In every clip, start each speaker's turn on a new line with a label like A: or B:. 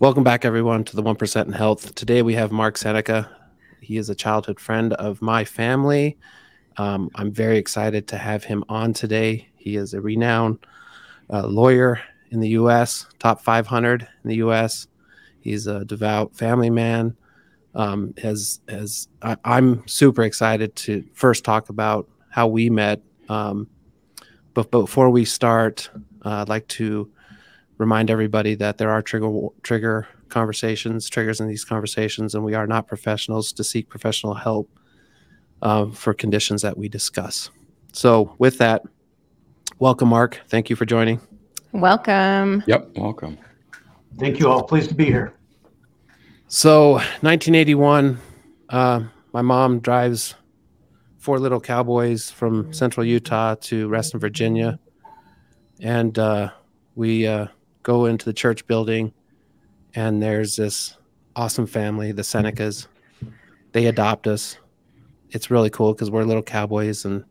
A: Welcome back, everyone, to the 1% in Health. Today we have Mark Seneca. He is a childhood friend of my family. Um, I'm very excited to have him on today. He is a renowned uh, lawyer in the U.S., top 500 in the U.S. He's a devout family man. Um, as as I, am super excited to first talk about how we met. Um, but before we start, uh, I'd like to remind everybody that there are trigger trigger conversations, triggers in these conversations, and we are not professionals to seek professional help uh, for conditions that we discuss. So, with that, welcome, Mark. Thank you for joining.
B: Welcome.
C: Yep, welcome.
D: Thank you all. Pleased to be here.
A: So, 1981, uh, my mom drives four little cowboys from central Utah to Reston, Virginia. And uh, we uh, go into the church building, and there's this awesome family, the Senecas. They adopt us. It's really cool because we're little cowboys and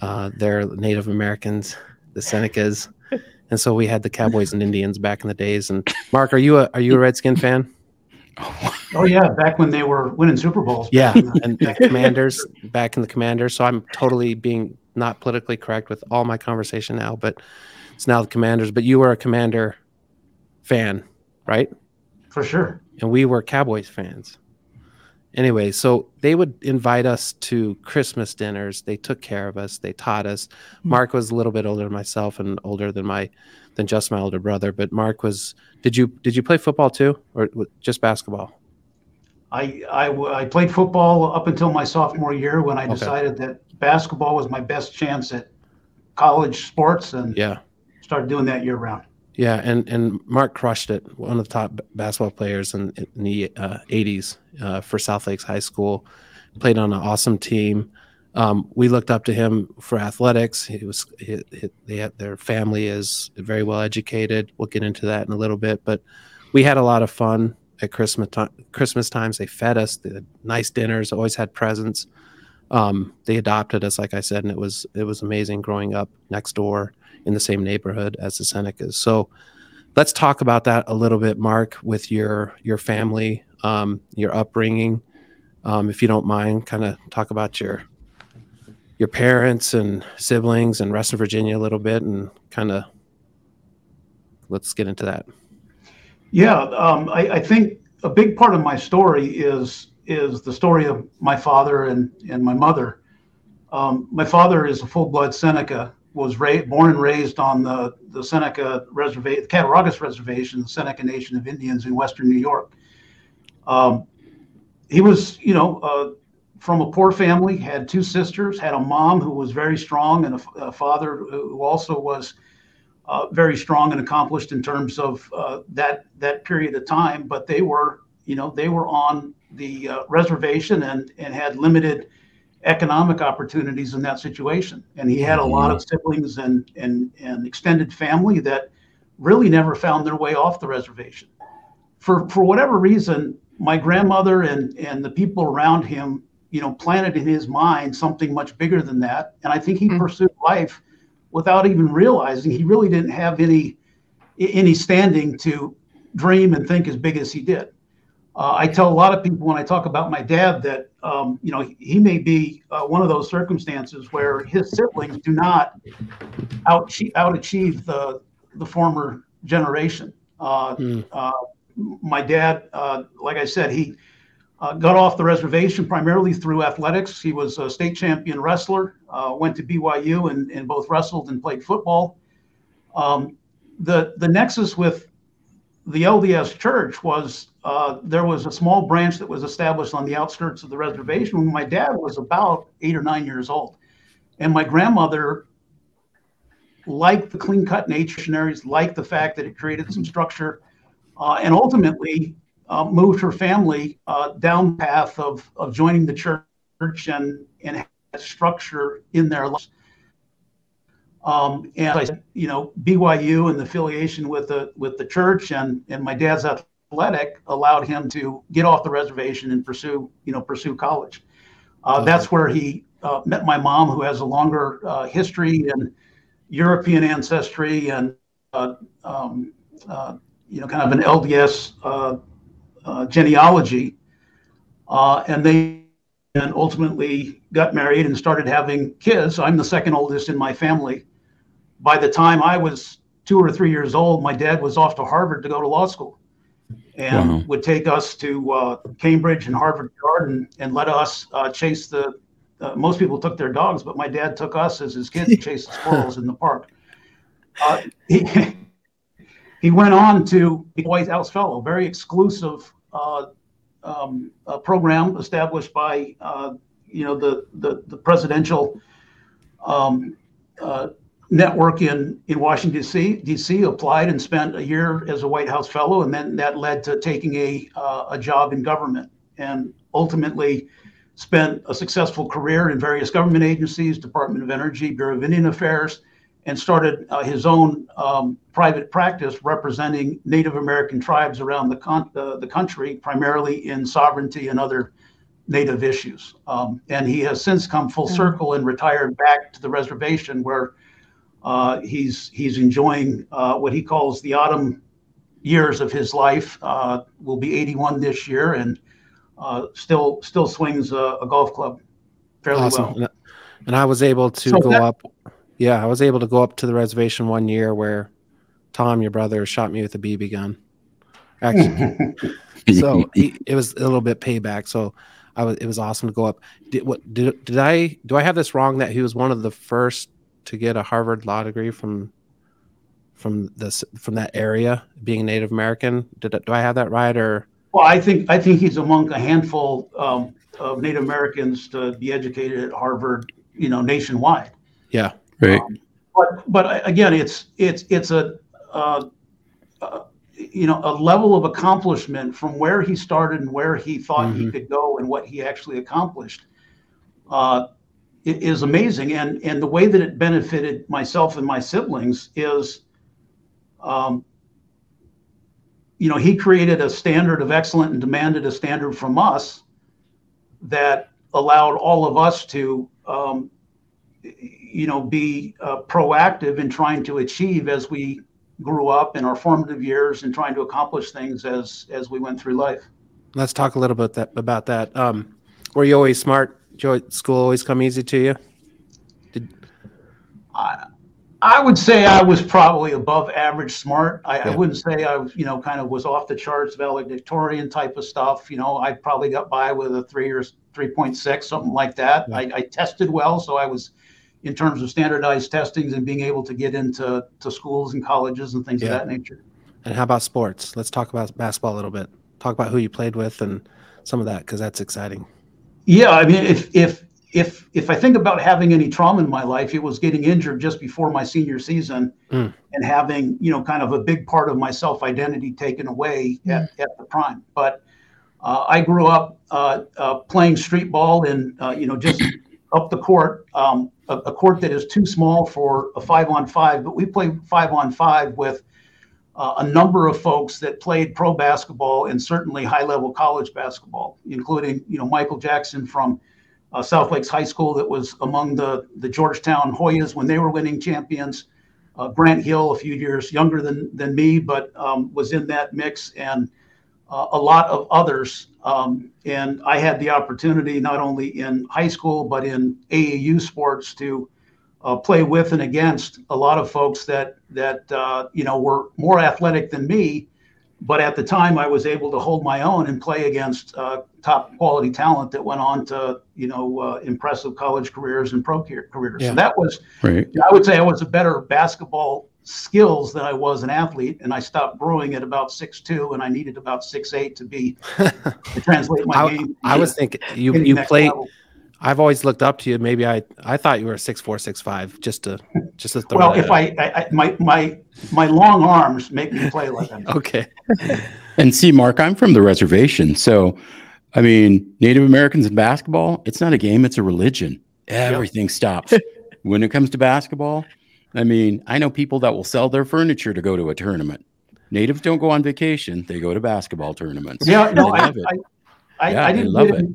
A: uh, they're Native Americans, the Senecas. And so we had the Cowboys and Indians back in the days. And Mark, are you a are you a Redskin fan?
D: Oh yeah, back when they were winning Super Bowls.
A: Yeah, and the Commanders back in the Commanders. So I'm totally being not politically correct with all my conversation now, but it's now the Commanders. But you were a Commander fan, right?
D: For sure.
A: And we were Cowboys fans. Anyway, so they would invite us to Christmas dinners. They took care of us. They taught us. Hmm. Mark was a little bit older than myself and older than my than just my older brother. But Mark was. Did you did you play football too, or just basketball?
D: I I, I played football up until my sophomore year when I okay. decided that basketball was my best chance at college sports, and
A: yeah,
D: started doing that year round.
A: Yeah, and and Mark crushed it. One of the top basketball players in, in the uh, '80s uh, for South Lakes High School. Played on an awesome team. Um, we looked up to him for athletics. He was he, he, they had, their family is very well educated. We'll get into that in a little bit, but we had a lot of fun at Christmas time. Christmas times. They fed us the nice dinners. Always had presents. Um, they adopted us, like I said, and it was it was amazing growing up next door in the same neighborhood as the Senecas. So let's talk about that a little bit, Mark, with your your family, um, your upbringing. Um, if you don't mind, kind of talk about your your parents and siblings and Reston Virginia a little bit, and kind of let's get into that.
D: Yeah, um, I, I, think a big part of my story is is the story of my father and and my mother. Um, my father is a full blood Seneca, was ra- born and raised on the, the Seneca Reservation, the Cattaraugus Reservation, the Seneca Nation of Indians in Western New York. Um, he was, you know, uh, from a poor family, had two sisters, had a mom who was very strong, and a, a father who also was uh, very strong and accomplished in terms of uh, that that period of time. But they were, you know, they were on the uh, reservation and and had limited economic opportunities in that situation. And he had a lot of mm-hmm. siblings and, and, and extended family that really never found their way off the reservation. For, for whatever reason, my grandmother and, and the people around him, you know, planted in his mind something much bigger than that. And I think he mm-hmm. pursued life without even realizing he really didn't have any any standing to dream and think as big as he did. Uh, I tell a lot of people when I talk about my dad that um, you know he may be uh, one of those circumstances where his siblings do not out out achieve the the former generation. Uh, mm. my dad, uh, like I said, he uh, got off the reservation primarily through athletics. He was a state champion wrestler. went to BYU and, and both wrestled and played football. Um, the the nexus with the LDS Church was uh, there was a small branch that was established on the outskirts of the reservation when my dad was about eight or nine years old. And my grandmother liked the clean cut nature missionaries, liked the fact that it created some structure, uh, and ultimately uh, moved her family uh, down path of, of joining the church and, and structure in their lives. Um, and you know, BYU and the affiliation with the with the church and and my dad's athletic allowed him to get off the reservation and pursue, you know, pursue college. Uh. That's where he uh, met my mom, who has a longer uh, history and European ancestry and uh, um, uh, you know, kind of an LDS uh, uh, genealogy, uh, and they and ultimately got married and started having kids. I'm the second oldest in my family. By the time I was two or three years old, my dad was off to Harvard to go to law school and wow. would take us to uh, Cambridge and Harvard Yard and, let us uh, chase the. Uh, most people took their dogs, but my dad took us as his kids to chase the squirrels in the park. Uh, he, he went on to be White House Fellow, very exclusive uh, um, program established by uh, you know the the, the presidential um, network in, in Washington, D.C., D.C. applied and spent a year as a White House fellow, and then that led to taking a, uh, a job in government and ultimately spent a successful career in various government agencies, Department of Energy, Bureau of Indian Affairs, and started uh, his own um, private practice representing Native American tribes around the, con- uh, the country, primarily in sovereignty and other Native issues. Um, and he has since come full mm. circle and retired back to the reservation where uh, he's he's enjoying uh, what he calls the autumn years of his life. Uh, will be 81 this year, and uh, still still swings a, a, golf club fairly awesome. well.
A: And I was able to so go that, up. Yeah, I was able to go up to the reservation one year where Tom, your brother, shot me with a BB gun. Actually, so he, it was a little bit payback. So I was it was awesome to go up. Did what did did I do I have this wrong that he was one of the first to get a Harvard law degree from from this from that area, being Native American. Did do I have that right or?
D: Well, I think I think he's among a handful um, of Native Americans to be educated at Harvard, you know, nationwide.
A: Yeah,
B: right.
D: Um, but but again, it's it's it's a uh, uh, you know a level of accomplishment from where he started and where he thought mm-hmm. he could go and what he actually accomplished. Uh, is amazing. And, and the way that it benefited myself and my siblings is, um, you know, he created a standard of excellence and demanded a standard from us that allowed all of us to, um, you know, be uh, proactive in trying to achieve as we grew up in our formative years and trying to accomplish things as as we went through life.
A: Let's talk a little bit that about that. Um, were you always smart school always come easy to you?
D: Did... I, I would say I was probably above average smart. I, yeah. I, wouldn't say I was, you know, kind of was off the charts valedictorian type of stuff. You know, I probably got by with a three or 3.6, something like that. Yeah. I, I, tested well, so I was, in terms of standardized testings and being able to get into to schools and colleges and things yeah. of that nature.
A: And how about sports? Let's talk about basketball a little bit. Talk about who you played with and some of that because that's exciting.
D: Yeah, I mean, if if if if I think about having any trauma in my life, it was getting injured just before my senior season mm. and having you know kind of a big part of my self identity taken away mm. at, at the prime. But uh, I grew up uh, uh, playing street ball and uh, you know just up the court, um, a, a, court that is too small for a five on five. But we play five on five with uh, a number of folks that played pro basketball and certainly high level college basketball, including you know Michael Jackson from uh, South Lakes High School that was among the the Georgetown Hoyas when they were winning champions. Uh, Grant Hill, a few years younger than than me, but um, was in that mix, and uh, a lot of others. Um, and I had the opportunity not only in high school but in AAU sports to uh, play with and against a lot of folks that that uh, you know were more athletic than me, but at the time I was able to hold my own and play against uh, top quality talent that went on to you know uh, impressive college careers and pro careers. Yeah. So that was right. I would say I was a better basketball skills than I was an athlete, and I stopped growing at about six two, and I needed about six eight to be to translate my
A: I,
D: game.
A: I was thinking you you played. Level I've always looked up to you. Maybe I I thought you were six four six five. Just to just to
D: well, if I, I, my my my long arms make me play like that.
A: okay.
B: and see, Mark, I'm from the reservation, so I mean, Native Americans in basketball, it's not a game; it's a religion. Everything yep. stops when it comes to basketball. I mean, I know people that will sell their furniture to go to a tournament. Natives don't go on vacation; they go to basketball tournaments.
D: Yeah, no, I, I, I, yeah, I, didn't love it.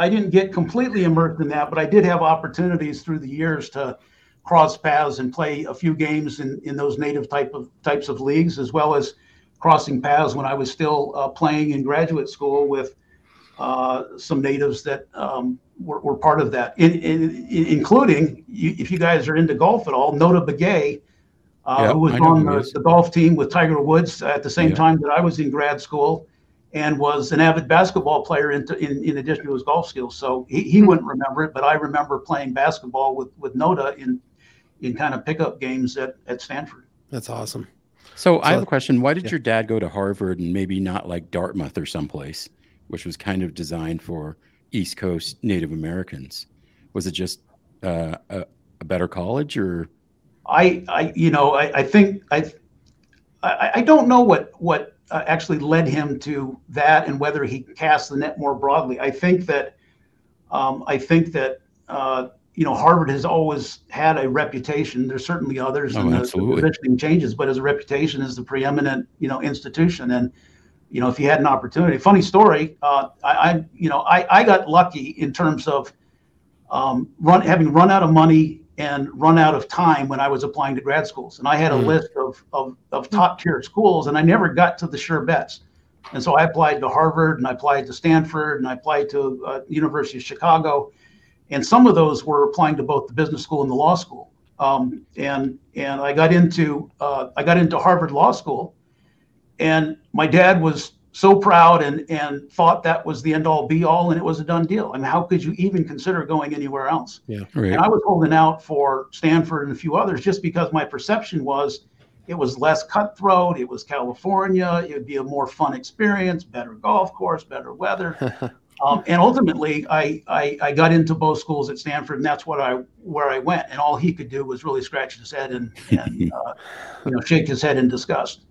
D: I didn't get completely immersed in that, but I did have opportunities through the years to cross paths and play a few games in, in those native type of types of leagues, as well as crossing paths when I was still uh, playing in graduate school with uh, some natives that um, were, were, part of that, in, in, in, including you, if you guys are into golf at all, Notah Begay, uh, yep, who was on the, the, golf team with Tiger Woods at the same yep. time that I was in grad school, and was an avid basketball player in, in, in addition to his golf skills. So he, he mm-hmm. wouldn't remember it, but I remember playing basketball with with Notah in in kind of pickup games at, at Stanford.
A: That's awesome.
B: So, so I have a question. Why did yeah. your dad go to Harvard and maybe not like Dartmouth or someplace, which was kind of designed for East Coast Native Americans? Was it just uh, a, a, better college or?
D: I, I you know, I, I think I, I, I don't know what what uh, actually led him to that and whether he cast the net more broadly. I think that um, I think that uh, you know Harvard has always had a reputation. There's certainly others,
B: oh, and the, the
D: positioning changes, but as a reputation as the preeminent you know institution. And you know if you had an opportunity, funny story, uh, I, I, you know I, I got lucky in terms of um, run having run out of money and run out of time when I was applying to grad schools. And I had a mm. list of, of, of top tier schools, and I never got to the sure bets. And so I applied to Harvard, and I applied to Stanford, and I applied to uh, University of Chicago, and some of those were applying to both the business school and the law school. Um, and and I got into uh, I got into Harvard Law School, and my dad was so proud and and thought that was the end all be all and it was a done deal. I mean, how could you even consider going anywhere else?
A: Yeah,
D: right. And I was holding out for Stanford and a few others just because my perception was it was less cutthroat. It was California. It would be a more fun experience, better golf course, better weather. um, and ultimately, I, I, I got into both schools at Stanford, and that's what I where I went. And all he could do was really scratch his head and, and uh, you know shake his head in disgust.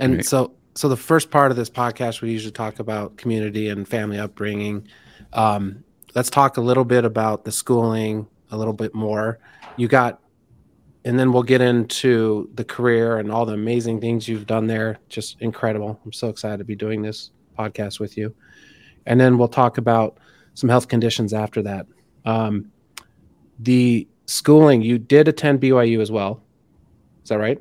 A: And right. so so the first part of this podcast we usually talk about community and family upbringing. Um, let's talk a little bit about the schooling a little bit more. You got and then we'll get into the career and all the amazing things you've done there. Just incredible. I'm so excited to be doing this podcast with you. And then we'll talk about some health conditions after that. Um, the schooling you did attend byu as well. Is that right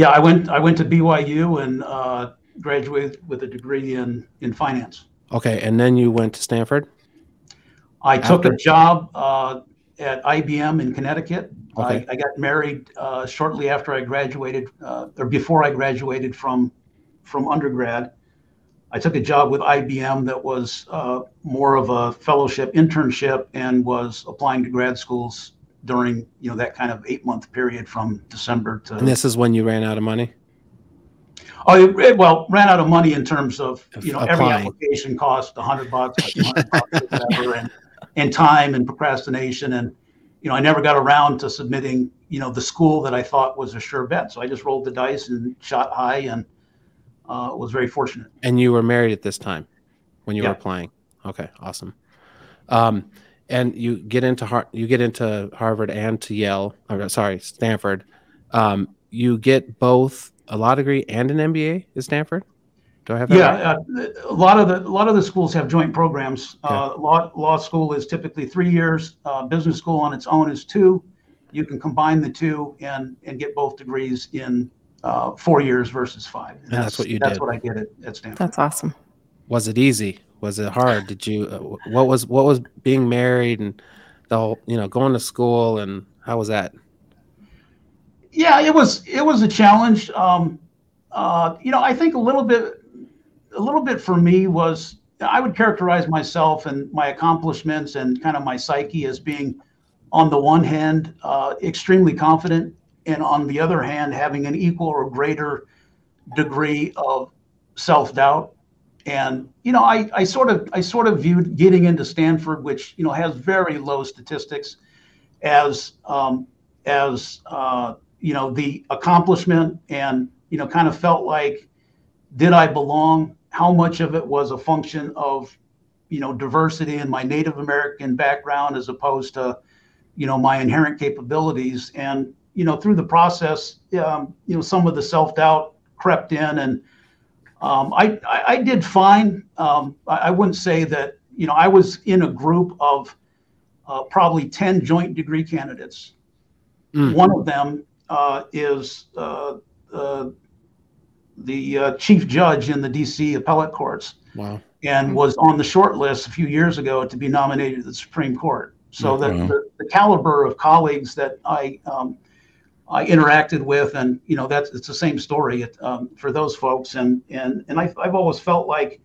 D: yeah, I went I went to BYU and uh, graduated with a degree in in finance.
A: Okay, and then you went to Stanford.
D: I After? took a job uh, at IBM in Connecticut. Okay. I, I got married uh, shortly after I graduated, uh, or before I graduated from from undergrad. I took a job with IBM that was uh, more of a fellowship internship and was applying to grad schools during you know that kind of eight month period from December to.
A: And this is when you ran out of money.
D: Oh, it, it, well, ran out of money in terms of you know Applying. every application cost a hundred bucks, whatever, and and time and procrastination, and you know I never got around to submitting you know the school that I thought was a sure bet. So I just rolled the dice and shot high, and uh, was very fortunate.
A: And you were married at this time when you yeah. were applying. Okay, awesome. Um, and you get into Har- you get into Harvard and to Yale. Or, sorry, Stanford. Um, you get both a law degree and an MBA at Stanford. Do I have that?
D: Yeah, right? uh, a lot of the a lot of the schools have joint programs. Okay. Uh, law law school is typically three years. Uh, business school on its own is two. You can combine the two and and get both degrees in uh, four years versus five.
A: And, and that's, that's, what you
D: that's
A: did.
D: That's what I get at, at Stanford.
C: That's awesome.
A: Was it easy? Was it hard? Did you uh, what was what was being married and the whole you know going to school and how was that?
D: Yeah, it was it was a challenge. Um, uh, you know, I think a little bit a little bit for me was I would characterize myself and my accomplishments and kind of my psyche as being on the one hand uh, extremely confident and on the other hand having an equal or greater degree of self-doubt and you know I, I sort of i sort of viewed getting into stanford which you know has very low statistics as um, as uh, you know the accomplishment and you know kind of felt like did i belong? How much of it was a function of you know diversity and my native american background as opposed to you know my inherent capabilities? And you know through the process um, you know some of the self-doubt crept in and um, I, I, I, did fine. Um, I, I, wouldn't say that, you know, I was in a group of uh, probably 10 joint degree candidates. Mm. One of them uh, is uh, uh the uh, chief judge in the D.C. appellate courts.
A: Wow.
D: And was on the short list a few years ago to be nominated to the Supreme Court. So the, the, the, caliber of colleagues that I um, I interacted with, and you know that's it's the same story um, for those folks. And and and I've, I've always felt like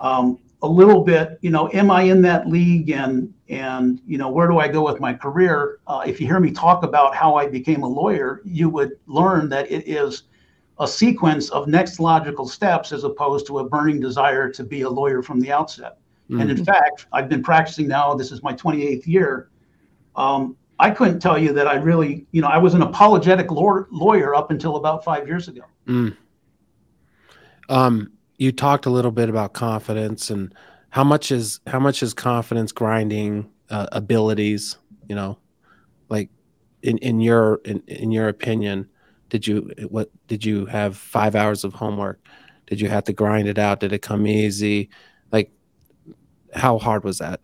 D: um, a little bit, you know, am I in that league, and and you know where do I go with my career? Uh, if you hear me talk about how I became a lawyer, you would learn that it is a sequence of next logical steps as opposed to a burning desire to be a lawyer from the outset. Mm-hmm. And in mm-hmm. fact, I've been practicing now. This is my 28th year. Um, I couldn't tell you that I really, you know, I was an apologetic law- lawyer up until about five years ago.
A: Mm. Um, you talked a little bit about confidence and how much is how much is confidence grinding uh, abilities. You know, like in in your in, in your opinion, did you what did you have five hours of homework? Did you have to grind it out? Did it come easy? Like, how hard was that?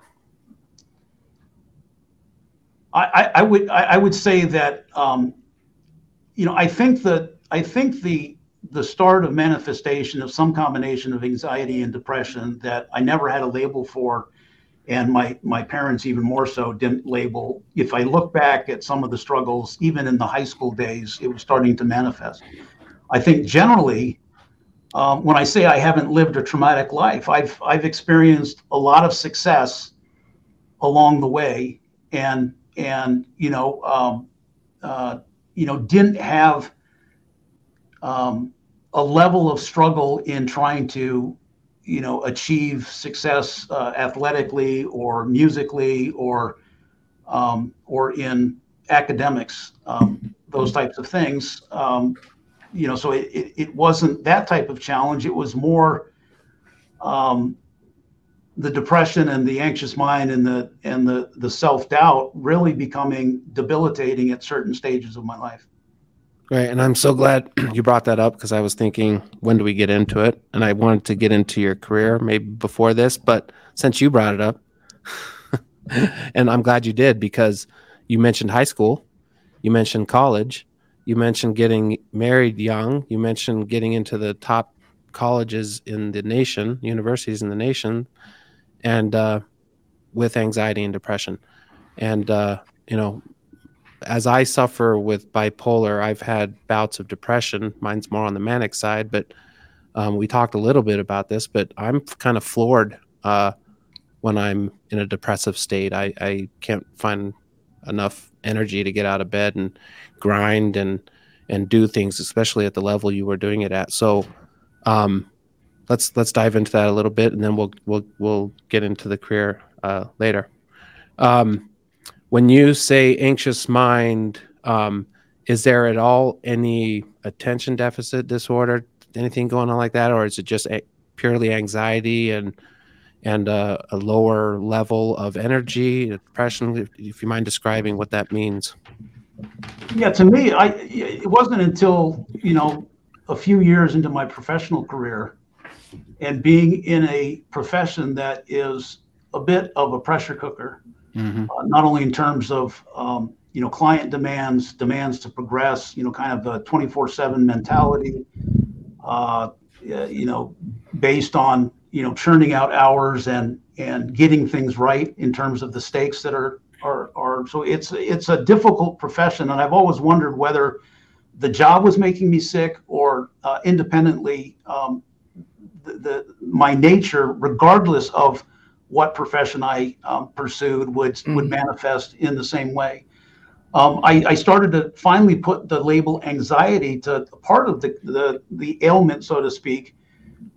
D: I, I would I would say that um, you know I think that I think the the start of manifestation of some combination of anxiety and depression that I never had a label for, and my my parents even more so didn't label. If I look back at some of the struggles, even in the high school days, it was starting to manifest. I think generally, um, when I say I haven't lived a traumatic life, I've I've experienced a lot of success along the way, and and you know, um, uh, you know, didn't have um, a level of struggle in trying to, you know, achieve success uh, athletically or musically or um, or in academics, um, those types of things. Um, you know, so it, it, it, wasn't that type of challenge. It was more um, the depression and the anxious mind and the and the the self doubt really becoming debilitating at certain stages of my life.
A: Right, and I'm so glad you brought that up because I was thinking, when do we get into it? And I wanted to get into your career maybe before this, but since you brought it up, and I'm glad you did because you mentioned high school, you mentioned college, you mentioned getting married young, you mentioned getting into the top colleges in the nation, universities in the nation, and uh, with anxiety and depression. And, uh, you know, as I suffer with bipolar, I've had bouts of depression. Mine's more on the manic side, but um, we talked a little bit about this, but I'm kind of floored uh, when I'm in a depressive state. I, I can't find enough energy to get out of bed and grind and and do things, especially at the level you were doing it at. So, um, let's let's dive into that a little bit, and then we'll we'll we'll get into the career uh, later. Um, when you say anxious mind, um, is there at all any attention deficit disorder, anything going on like that, or is it just a, purely anxiety and and uh, a lower level of energy, depression? If, you mind describing what that means.
D: Yeah, to me, I it wasn't until you know a few years into my professional career and being in a profession that is a bit of a pressure cooker, mm-hmm. uh, not only in terms of um, you know client demands, demands to progress, you know, kind of the 24/7 mentality, uh, you know, based on you know churning out hours and and getting things right in terms of the stakes that are are are. So it's it's a difficult profession, and I've always wondered whether the job was making me sick or uh, independently um, the, my nature, regardless of what profession I um, pursued, would mm-hmm. would manifest in the same way. Um, I, I, started to finally put the label anxiety to part of the the, the ailment, so to speak.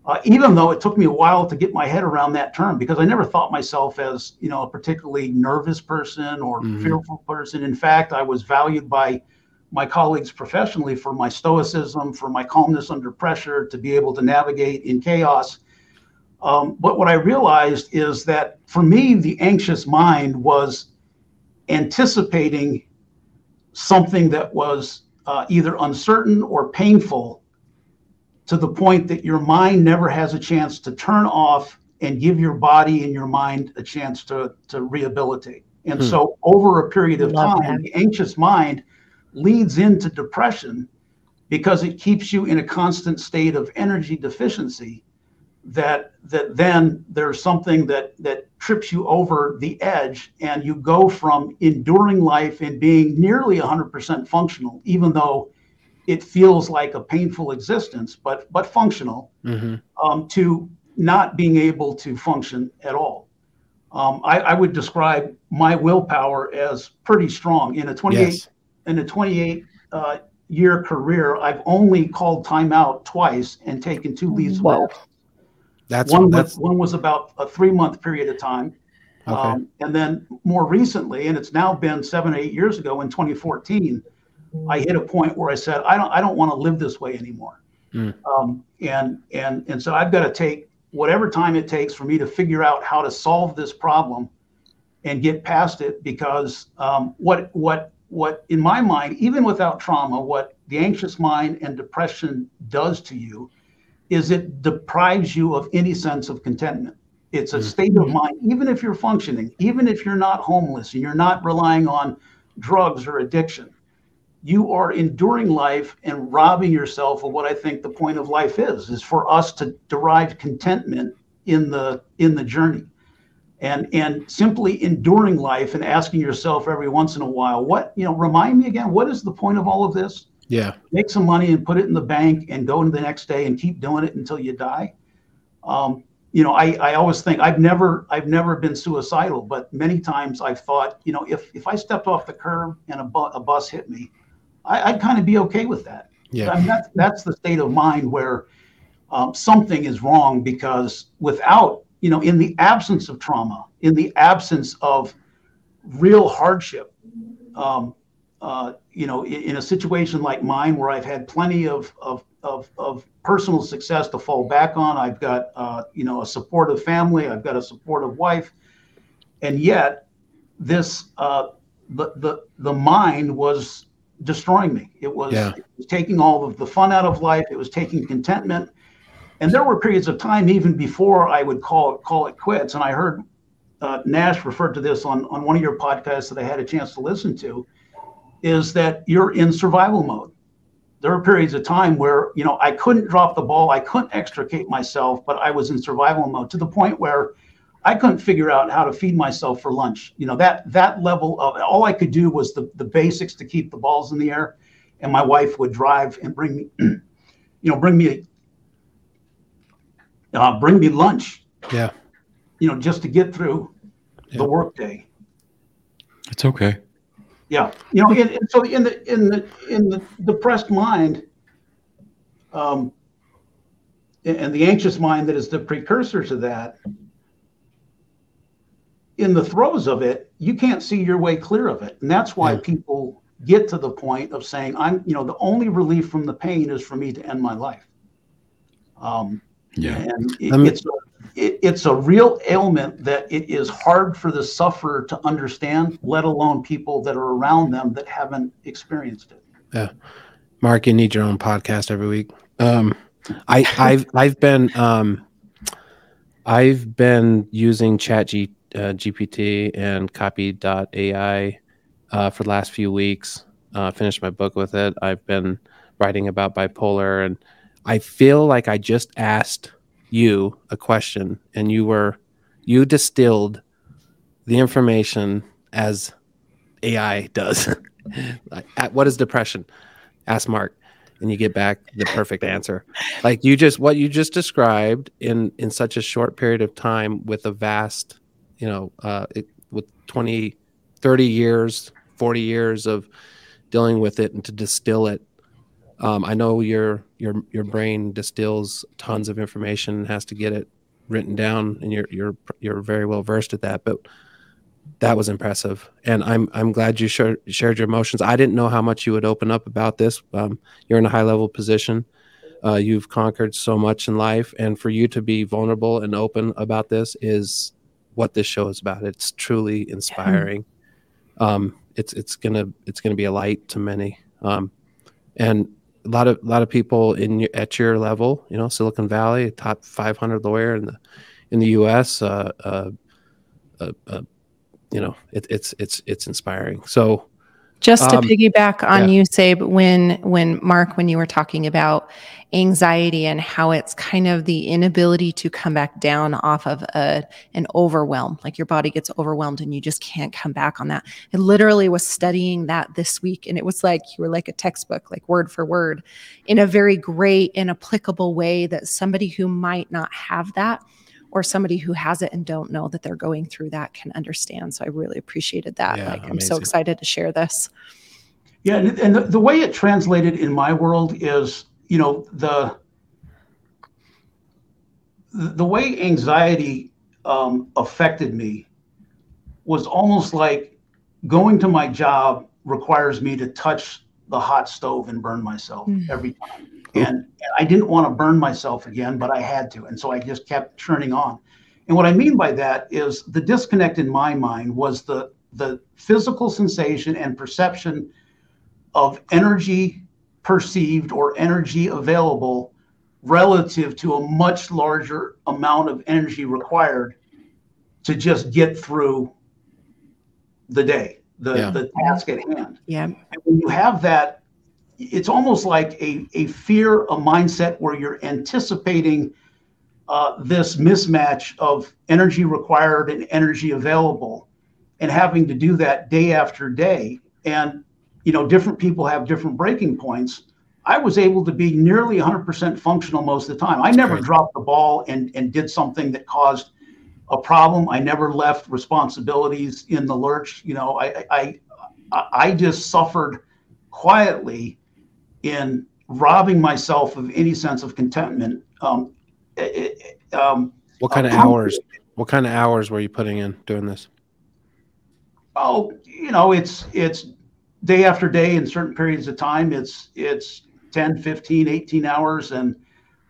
D: Uh, even though it took me a while to get my head around that term, because I never thought myself as you know a particularly nervous person or mm-hmm. fearful person. In fact, I was valued by my colleagues professionally for my stoicism, for my calmness under pressure, to be able to navigate in chaos. Um, but what I realized is that for me, the anxious mind was anticipating something that was uh, either uncertain or painful to the point that your mind never has a chance to turn off and give your body and your mind a chance to, to rehabilitate. And hmm. so, over a period of time, that. the anxious mind leads into depression because it keeps you in a constant state of energy deficiency that that then there's something that that trips you over the edge and you go from enduring life and being nearly 100% functional even though it feels like a painful existence but but functional mm-hmm. um, to not being able to function at all um, I, I, would describe my willpower as pretty strong in a 28 yes. In a 28 uh, year career i've only called timeout twice and taken two leaves wow. of that's one. That's, was, one was about a three month period of time, okay. um, and then more recently, and it's now been seven, eight years ago in 2014. I hit a point where I said, I don't, I don't want to live this way anymore. Mm. Um, and and and so I've got to take whatever time it takes for me to figure out how to solve this problem and get past it because um, what what what in my mind even without trauma what the anxious mind and depression does to you is it deprives you of any sense of contentment. It's a mm-hmm. state of mind, even if you're functioning, even if you're not homeless and you're not relying on drugs or addiction, you are enduring life and robbing yourself of what I think the point of life is, is for us to derive contentment in the in the journey. And and simply enduring life and asking yourself every once in a while, what, you know, remind me again, what is the point of all of this?
A: Yeah.
D: Make some money and put it in the bank and go into the next day and keep doing it until you die. Um, you know, I, I always think I've never I've never been suicidal, but many times I've thought, you know, if if I stepped off the curb and a, bu- a bus hit me, I, would kind of be okay with that.
A: Yeah.
D: I mean, that's that's the state of mind where um, something is wrong because without, you know, in the absence of trauma, in the absence of real hardship, um, uh, you know, in, in, a situation like mine where I've had plenty of, of, of, of personal success to fall back on, I've got, uh, you know, a supportive family, I've got a supportive wife, and yet this, uh, the, the, the mind was destroying me. It was, yeah. it was taking all of the fun out of life. It was taking contentment. And there were periods of time even before I would call it, call it quits. And I heard uh, Nash referred to this on, on one of your podcasts that I had a chance to listen to is that you're in survival mode. There are periods of time where, you know, I couldn't drop the ball, I couldn't extricate myself, but I was in survival mode to the point where I couldn't figure out how to feed myself for lunch. You know, that that level of all I could do was the the basics to keep the balls in the air. And my wife would drive and bring me, you know, bring me uh, bring me lunch.
A: Yeah.
D: You know, just to get through yeah. the workday.
B: It's okay.
D: Yeah, you know, and, and so in the in the in the depressed mind, um, and the anxious mind that is the precursor to that, in the throes of it, you can't see your way clear of it, and that's why yeah. people get to the point of saying, "I'm," you know, the only relief from the pain is for me to end my life. Um,
B: yeah,
D: and it, it's it, it's a real ailment that it is hard for the sufferer to understand, let alone people that are around them that haven't experienced it.
A: Yeah, Mark, you need your own podcast every week. Um, I, I've I've been um, I've been using Chat G, uh, GPT and Copy.ai uh, for the last few weeks. Uh, finished my book with it. I've been writing about bipolar, and I feel like I just asked you a question and you were you distilled the information as AI does. At what is depression? Ask Mark and you get back the perfect answer. Like you just what you just described in in such a short period of time with a vast, you know, uh it, with 20 30 years, 40 years of dealing with it and to distill it um, I know your your your brain distills tons of information and has to get it written down, and you're you're you're very well versed at that. But that was impressive, and I'm I'm glad you shared shared your emotions. I didn't know how much you would open up about this. Um, you're in a high level position. Uh, you've conquered so much in life, and for you to be vulnerable and open about this is what this show is about. It's truly inspiring. Um, it's it's gonna it's gonna be a light to many. Um, and a lot of a lot of people in at your level, you know, Silicon Valley, top 500 lawyer in the in the U.S. Uh, uh, uh, uh, you know, it, it's it's it's inspiring. So,
C: Just to um, piggyback on yeah. you, Sabe, when when Mark, when you were talking about anxiety and how it's kind of the inability to come back down off of a an overwhelm, like your body gets overwhelmed and you just can't come back on that. I literally was studying that this week, and it was like you were like a textbook, like word for word, in a very great and applicable way that somebody who might not have that or somebody who has it and don't know that they're going through that can understand. So I really appreciated that. Yeah, like amazing. I'm so excited to share this.
D: Yeah, and, and the, the way it translated in my world is, you know, the the way anxiety um, affected me was almost like going to my job requires me to touch the hot stove and burn myself mm. every time and, and I didn't want to burn myself again, but I had to, and so I just kept churning on. And what I mean by that is the disconnect in my mind was the the physical sensation and perception of energy perceived or energy available relative to a much larger amount of energy required to just get through the day, the, yeah. the task at hand.
C: Yeah. And
D: when you have that it's almost like a, a fear, a mindset where you're anticipating uh, this mismatch of energy required and energy available and having to do that day after day. And, you know, different people have different breaking points. I was able to be nearly 100% functional most of the time. I never dropped the ball and, and did something that caused a problem. I never left responsibilities in the lurch. You know, I, I, I just suffered quietly in robbing myself of any sense of contentment. Um, it,
A: um, what kind of hours? What kind of hours were you putting in doing this?
D: Oh, you know, it's it's day after day in certain periods of time. It's it's 10, 15, 18 hours and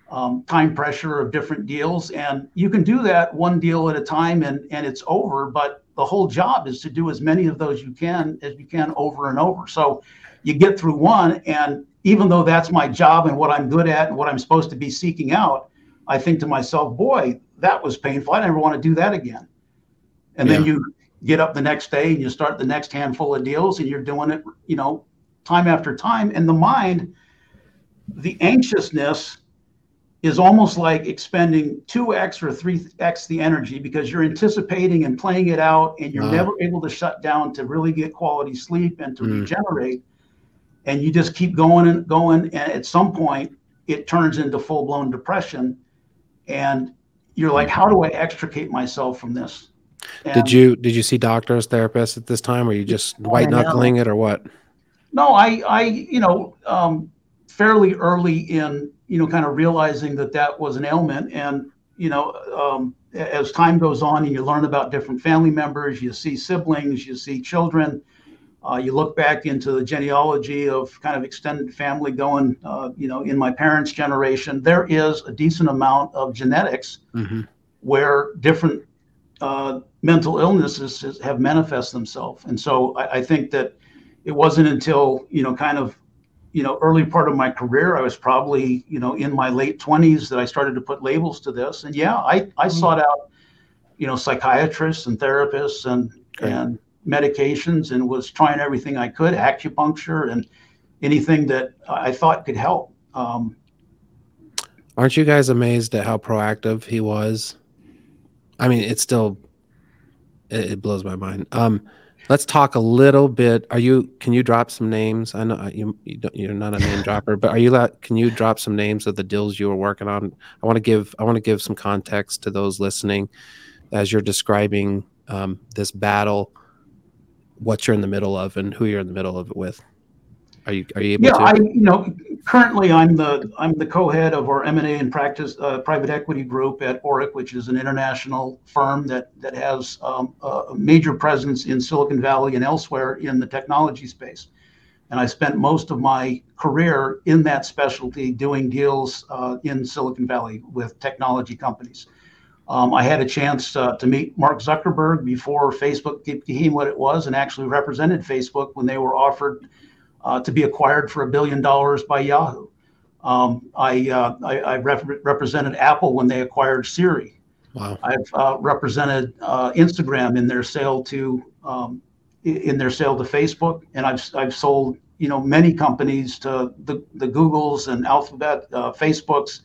D: um, time pressure of different deals. And you can do that one deal at a time and, and it's over. But the whole job is to do as many of those you can as you can over and over. So you get through one and even though that's my job and what I'm good at and what I'm supposed to be seeking out, I think to myself, boy, that was painful. I never want to do that again. And yeah. then you get up the next day and you start the next handful of deals and you're doing it, you know, time after time. And the mind, the anxiousness is almost like expending 2x or 3x the energy because you're anticipating and playing it out and you're uh, never able to shut down to really get quality sleep and to mm. regenerate and you just keep going and going and at some point it turns into full-blown depression and you're like how do i extricate myself from this?
A: And did you did you see doctors therapists at this time? Or you just white knuckling it or what?
D: No i i you know um, fairly early in you know kind of realizing that that was an ailment and you know um, as time goes on and you learn about different family members you see siblings you see children uh, you look back into the genealogy of kind of extended family going, uh, you know, in my parents' generation, there is a decent amount of genetics mm-hmm. where different uh, mental illnesses have manifest themselves. And so I, I, think that it wasn't until, you know, kind of, you know, early part of my career, I was probably, you know, in my late 20s that I started to put labels to this. And yeah, I, I mm-hmm. sought out, you know, psychiatrists and therapists and, okay. and, medications and was trying everything I could, acupuncture and anything that I thought could help. Um,
A: Aren't you guys amazed at how proactive he was? I mean, it's still it, it blows my mind. Um, let's talk a little bit. Are you? Can you drop some names? I know uh, you, you are not a name dropper, but are you? Can you drop some names of the deals you were working on? I want to give I want to give some context to those listening as you're describing um, this battle what you're in the middle of and who you're in the middle of it with. Are you are you able
D: yeah,
A: to?
D: I you know currently I'm the I'm the co-head of our M&A and practice uh, private equity group at Orrick, which is an international firm that that has um, a major presence in Silicon Valley and elsewhere in the technology space. And I spent most of my career in that specialty doing deals uh, in Silicon Valley with technology companies. Um, I had a chance uh, to meet Mark Zuckerberg before Facebook became what it was and actually represented Facebook when they were offered uh, to be acquired for a billion dollars by Yahoo. Um, I, uh, I, I rep- represented Apple when they acquired Siri. Wow. I've uh, represented uh, Instagram in their sale to um, in their sale to Facebook, and I've I've sold you know many companies to the the Googles and Alphabet, uh, Facebooks,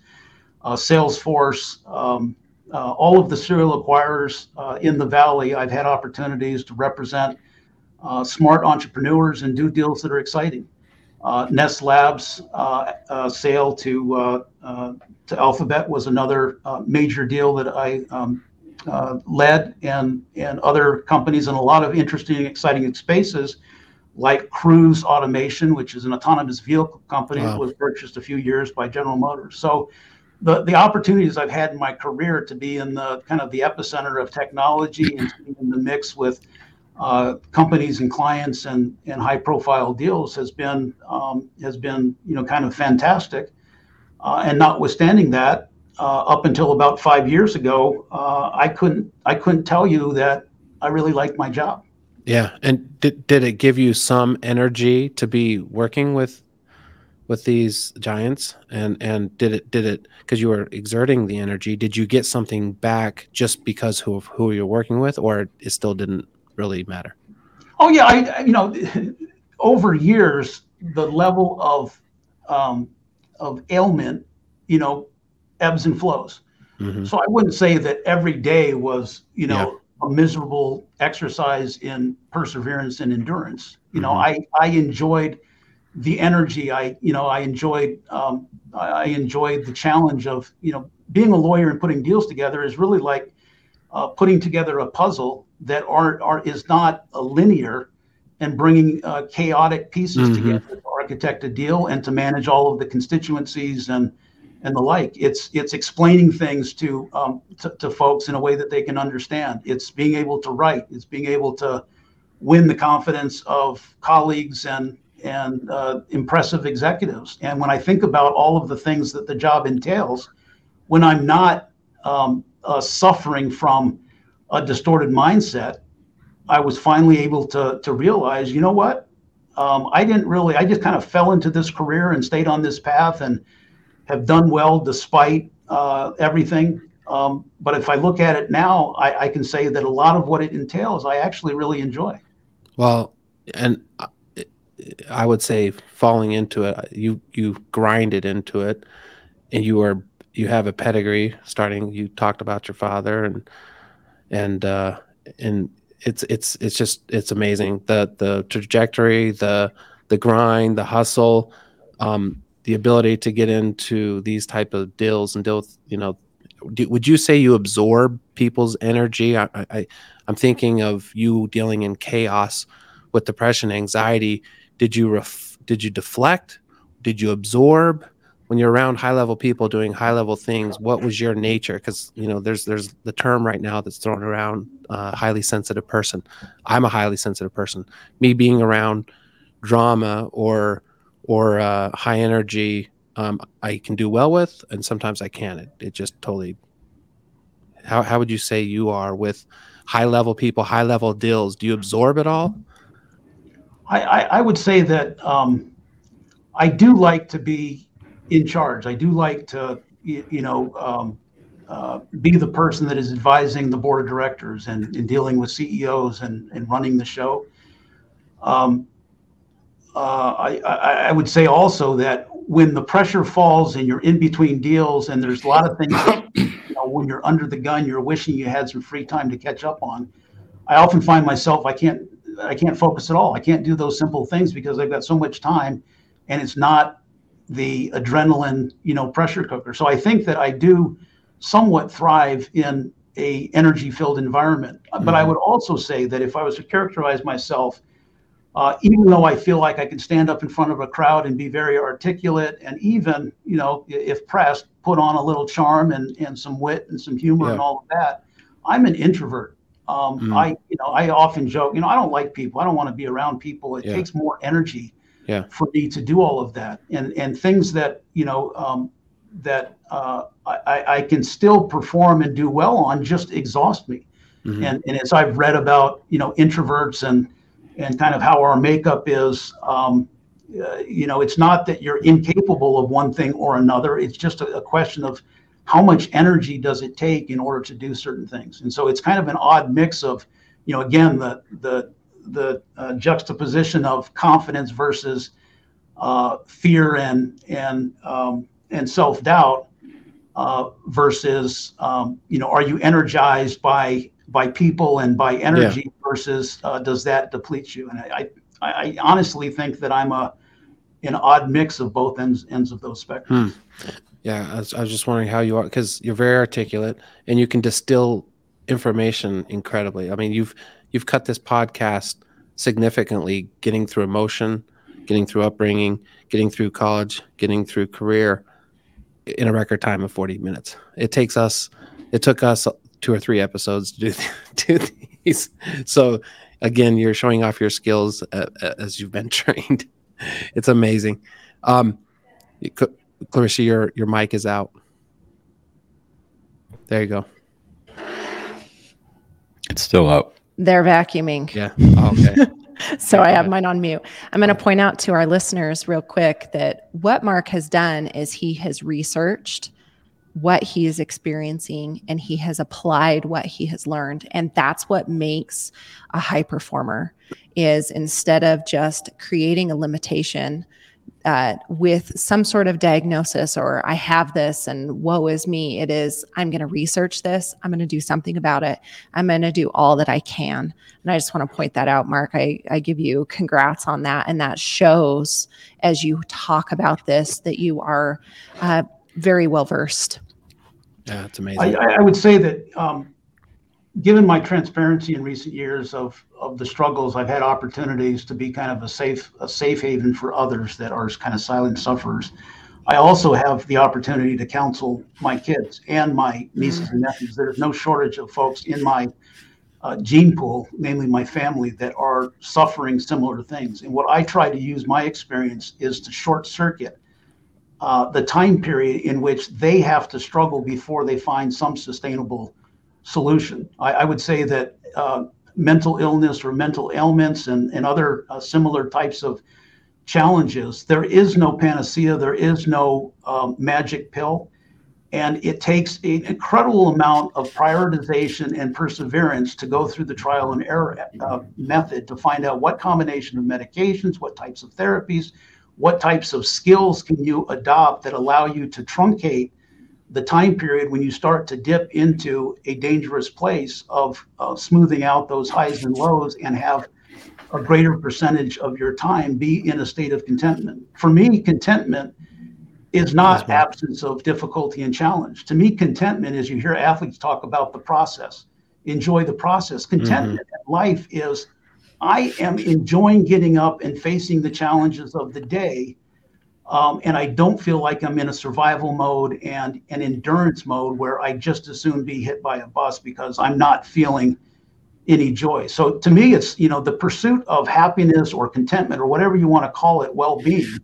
D: uh, Salesforce, um, uh, all of the serial acquirers uh, in the valley. I've had opportunities to represent uh, smart entrepreneurs and do deals that are exciting. Uh, Nest Labs sale to to Alphabet was another major deal that I um, uh, led and and other companies in a lot of interesting, exciting spaces, like Cruise Automation, which is an autonomous vehicle company wow. that was purchased a few years by General Motors. So. The, the opportunities I've had in my career to be in the kind of the epicenter of technology and in the mix with uh, companies and clients and, and high profile deals has been um, has been you know kind of fantastic. Uh, and notwithstanding that, uh, up until about five years ago, uh, I couldn't I couldn't tell you that I really liked my job.
A: Yeah, and did did it give you some energy to be working with with these giants? And and did it did it because you were exerting the energy? Did you get something back just because who who you're working with, or it still didn't really matter?
D: Oh yeah, I you know over years the level of um, of ailment, you know, ebbs and flows. Mm-hmm. So I wouldn't say that every day was, you know, yeah. a miserable exercise in perseverance and endurance. You mm-hmm. know, I I enjoyed the energy. I you know I enjoyed um, I enjoyed the challenge of you know being a lawyer and putting deals together is really like uh, putting together a puzzle that are, are is not a linear and bringing uh, chaotic pieces mm-hmm. together to architect a deal and to manage all of the constituencies and and the like. It's it's explaining things to, um, to, to folks in a way that they can understand. It's being able to write. It's being able to win the confidence of colleagues and and uh, impressive executives. And when I think about all of the things that the job entails, when I'm not um, uh, suffering from a distorted mindset, I was finally able to to realize, you know what? Um, I didn't really. I just kind of fell into this career and stayed on this path and have done well despite uh, everything. Um, but if I look at it now, I, I, can say that a lot of what it entails, I actually really enjoy.
A: Well, and I would say falling into it, you you grinded into it, and you are you have a pedigree. Starting, you talked about your father, and and uh, and it's it's it's just it's amazing the the trajectory, the the grind, the hustle. Um, the ability to get into these type of deals and deal with you know do, would you say you absorb people's energy I, I i'm thinking of you dealing in chaos with depression anxiety did you ref, did you deflect did you absorb when you're around high level people doing high level things what was your nature because you know there's there's the term right now that's thrown around uh, highly sensitive person i'm a highly sensitive person me being around drama or or uh, high energy um, I can do well with, and sometimes I can't. It, it just totally. How how would you say you are with high level people, high level deals? Do you absorb it all?
D: I I, I would say that um, I do like to be in charge. I do like to you, you know. Um, uh, be the person that is advising the board of directors and, and dealing with CEOs and, and running the show. Um, uh, I, I, would say also that when the pressure falls and you're in between deals and there's a lot of things that, you know, when you're under the gun you're wishing you had some free time to catch up on i often find myself i can't i can't focus at all i can't do those simple things because i've got so much time and it's not the adrenaline you know pressure cooker so i think that i do somewhat thrive in a energy filled environment mm-hmm. but i mm-hmm. would also say that if i was to characterize myself uh, even though I feel like I can stand up in front of a crowd and be very articulate and even, you know, if pressed, put on a little charm and, and some wit and some humor yeah. and all of that, I'm an introvert. Um, mm. I, you know, I often joke, you know, I don't like people. I don't want to be around people. It yeah. takes more energy yeah. for me to do all of that. And, and things that, you know, um, that uh, I, I can still perform and do well on just exhaust me. Mm-hmm. And, and as I've read about, you know, introverts and, and kind of how our makeup is. Um, uh, you know, it's not that you're incapable of one thing or another. It's just a, a, question of how much energy does it take in order to do certain things. And so it's kind of an odd mix of, you know, again, the the the uh, juxtaposition of confidence versus uh, fear and and um, and self doubt uh, versus um, you know are you energized by by people and by energy yeah. versus uh, does that deplete you and I, I, I honestly think that I'm a an odd mix of both ends ends of those spectrums.
A: Hmm. Yeah, I was, I was, just wondering how you are because you're very articulate and you can distill information incredibly. I mean, you've you've cut this podcast significantly, getting through emotion, getting through upbringing, getting through college, getting through career in a record time of 40 minutes. It takes us, it took us two or three episodes to do, do these. So again, you're showing off your skills uh, uh as you've been trained. It's amazing. Um, Clarissa, your your mic is out. There you go.
B: It's still out.
C: They're vacuuming.
A: Yeah. Oh, okay.
C: so I have mine on mute. I'm going to point out to our listeners real quick that what Mark has done is he has researched what he is experiencing and he has applied what he has learned and that's what makes a high performer is instead of just creating a limitation uh, with some sort of diagnosis or I have this and woe is me. It is, I'm going to research this. I'm going to do something about it. I'm going to do all that I can. And I just want to point that out, Mark. I, I give you congrats on that. And that shows as you talk about this that you are uh, very well versed.
A: Yeah, it's amazing.
D: I, I would say that um, given my transparency in recent years of of the struggles, I've had opportunities to be kind of a safe a safe haven for others that are kind of silent sufferers. I also have the opportunity to counsel my kids and my nieces and nephews. There's no shortage of folks in my uh, gene pool, namely my family, that are suffering similar things. And what I try to use my experience is to short circuit uh, the time period in which they have to struggle before they find some sustainable solution. I, I would say that uh, mental illness or mental ailments and, and other uh, similar types of challenges, there is no panacea, there is no um, magic pill. And it takes an incredible amount of prioritization and perseverance to go through the trial and error uh, method to find out what combination of medications, what types of therapies, what types of skills can you adopt that allow you to truncate the time period when you start to dip into a dangerous place of uh, smoothing out those highs and lows and have a greater percentage of your time be in a state of contentment. For me, contentment is not absence of difficulty and challenge. To me, contentment is you hear athletes talk about the process, enjoy the process. Contentment mm-hmm. in life is I am enjoying getting up and facing the challenges of the day um, and I don't feel like I'm in a survival mode and an endurance mode where I just as soon be hit by a bus because I'm not feeling any joy. So to me, it's you know the pursuit of happiness or contentment or whatever you want to call it, well-being.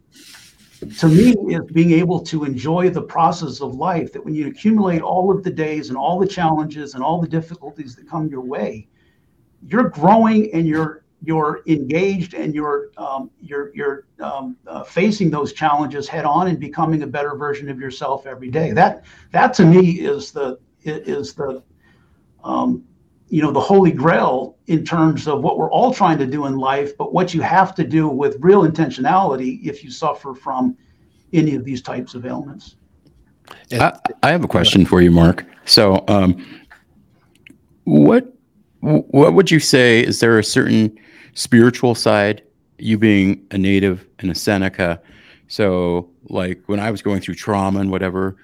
D: To me, is being able to enjoy the process of life. That when you accumulate all of the days and all the challenges and all the difficulties that come your way, you're growing and you're you're engaged and you're um, you're you're um, uh, facing those challenges head on and becoming a better version of yourself every day. That that to me is the is the um, you know the holy grail in terms of what we're all trying to do in life, but what you have to do with real intentionality if you suffer from any of these types of ailments.
B: I, I have a question for you, Mark. So, um, what what would you say? Is there a certain spiritual side, you being a native and a Seneca. So, like when I was going through trauma and whatever,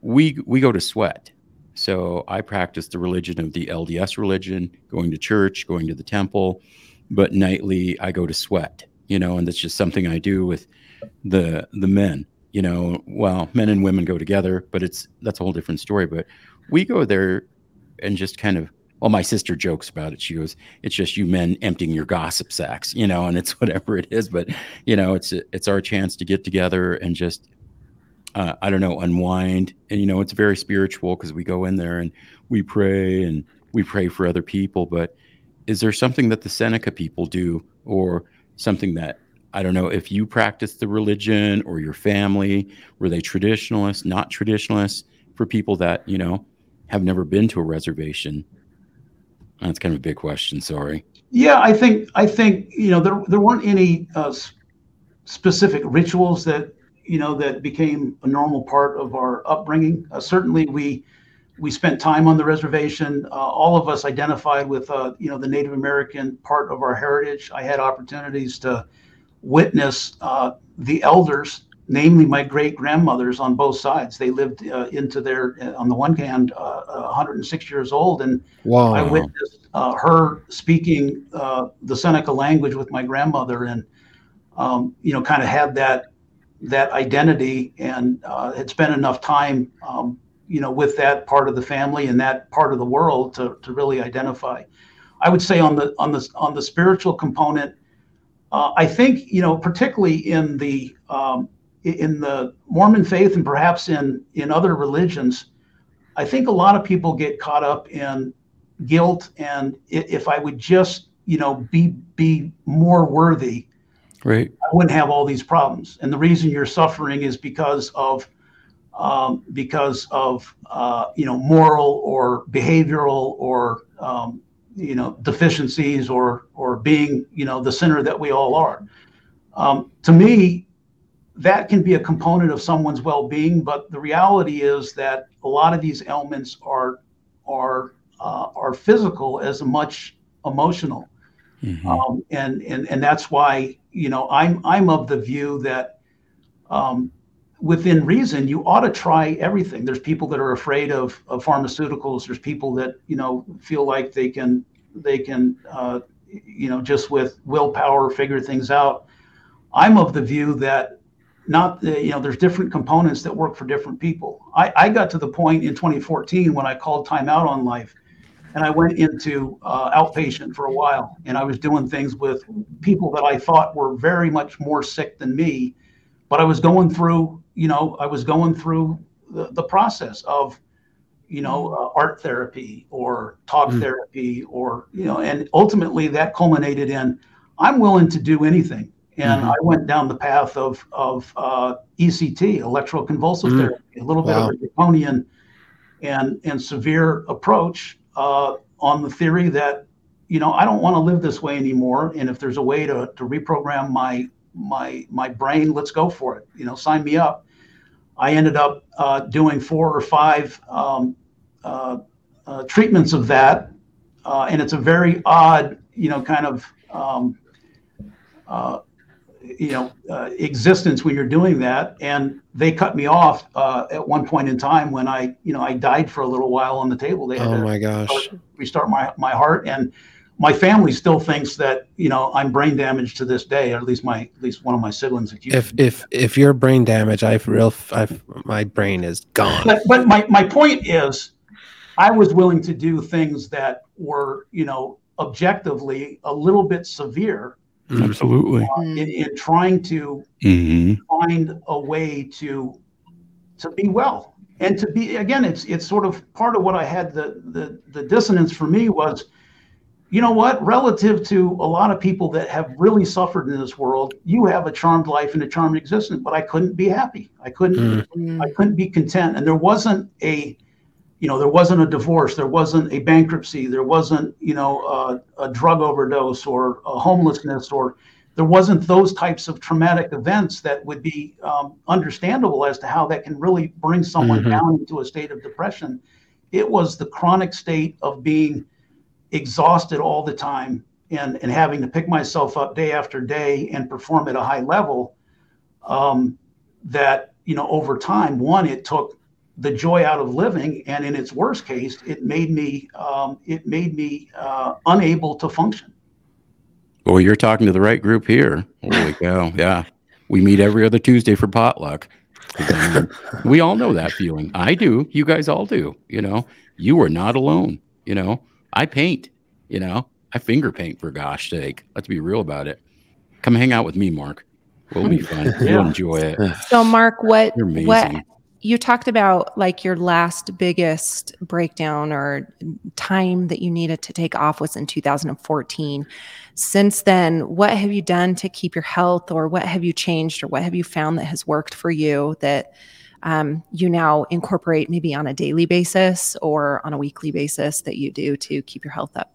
B: we we go to sweat. So I practice the religion of the LDS religion, going to church, going to the temple, but nightly I go to sweat. You know, and that's just something I do with the the men. You know, well, men and women go together, but it's that's a whole different story. But we go there and just kind of well, my sister jokes about it. She goes, "It's just you men emptying your gossip sacks, you know, and it's whatever it is." But you know, it's it's our chance to get together and just, uh, I don't know, unwind. And you know, it's very spiritual because we go in there and we pray and we pray for other people. But is there something that the Seneca people do, or something that I don't know if you practice the religion or your family were they traditionalists, not traditionalists? For people that you know have never been to a reservation, that's kind of a big question. Sorry.
D: Yeah, I think I think you know there there weren't any uh, specific rituals that you know that became a normal part of our upbringing. Uh, certainly, we we spent time on the reservation. Uh, all of us identified with uh, you know the Native American part of our heritage. I had opportunities to witness uh, the elders, namely my great grandmothers on both sides. They lived uh, into their uh, on the one hand 106 years old, and wow. I witnessed her speaking the Seneca language with my grandmother, and um, you know kind of had that that identity and had spent enough time um, you know, with that part of the family and that part of the world to, to really identify. I would say on the on the on the spiritual component, uh, I think you know, particularly in the um, in the Mormon faith and perhaps in in other religions, I think a lot of people get caught up in guilt and if I would just you know be be more worthy,
B: right,
D: I wouldn't have all these problems. And the reason you're suffering is because of um, because of uh, you know moral or behavioral or um, you know deficiencies or or being you know the sinner that we all are. Um, to me, that can be a component of someone's well-being, but the reality is that a lot of these ailments are are uh, are physical as much emotional, mm-hmm. Um, and and and that's why you know I'm I'm of the view that um, within reason, you ought to try everything. There's people that are afraid of, of pharmaceuticals. There's people that you know feel like they can they can uh, you know just with willpower figure things out. I'm of the view that not the, you know there's different components that work for different people. I, I got to the point in 2014 when I called time out on life, and I went into uh, outpatient for a while, and I was doing things with people that I thought were very much more sick than me, but I was going through you know, I was going through the, the process of, you know, uh, art therapy or talk mm. therapy or, you know, and ultimately that culminated in I'm willing to do anything. And mm-hmm. I went down the path of, of uh, ECT, electroconvulsive mm. therapy, a little wow. bit of a draconian and, and severe approach uh, on the theory that, you know, I don't want to live this way anymore. And if there's a way to, to reprogram my my my brain, let's go for it. You know, sign me up. I ended up uh, doing four or five um, uh, uh, treatments of that, uh, and it's a very odd, you know, kind of, um, uh, you know, uh, existence when you're doing that. And they cut me off at one point in time when I, you know, I died for a little while on the table. They
A: had oh my gosh!
D: Restart my my heart and my family still thinks that you know I'm brain damaged to this day, or at least my at least one of my siblings
A: If if if you're brain damaged, I've real I've my brain is gone.
D: But, but my my point is, I was willing to do things that were you know objectively a little bit severe.
B: Absolutely.
D: Uh, in, in, trying to mm-hmm. find a way to to be well and to be again, it's it's sort of part of what I had the the the dissonance for me was you know what? Relative to a lot of people that have really suffered in this world, you have a charmed life and a charmed existence. But I couldn't be happy. I couldn't. Mm. I couldn't be content. And there wasn't a, you know, there wasn't a divorce. There wasn't a bankruptcy. There wasn't, you know, a, a drug overdose or a homelessness or there wasn't those types of traumatic events that would be um, understandable as to how that can really bring someone mm-hmm. down into a state of depression. It was the chronic state of being exhausted all the time and, and having to pick myself up day after day and perform at a high level um, that you know over time one it took the joy out of living and in its worst case it made me um, it made me uh, unable to function
B: well you're talking to the right group here holy cow yeah we meet every other tuesday for potluck we all know that feeling i do you guys all do you know you are not alone you know I paint, you know, I finger paint for gosh sake. Let's be real about it. Come hang out with me, Mark. We'll be fun. yeah. You'll enjoy it.
C: So, Mark, what what you talked about like your last biggest breakdown or time that you needed to take off was in 2014. Since then, what have you done to keep your health or what have you changed or what have you found that has worked for you that um, you now incorporate maybe on a daily basis or on a weekly basis that you do to keep your health up?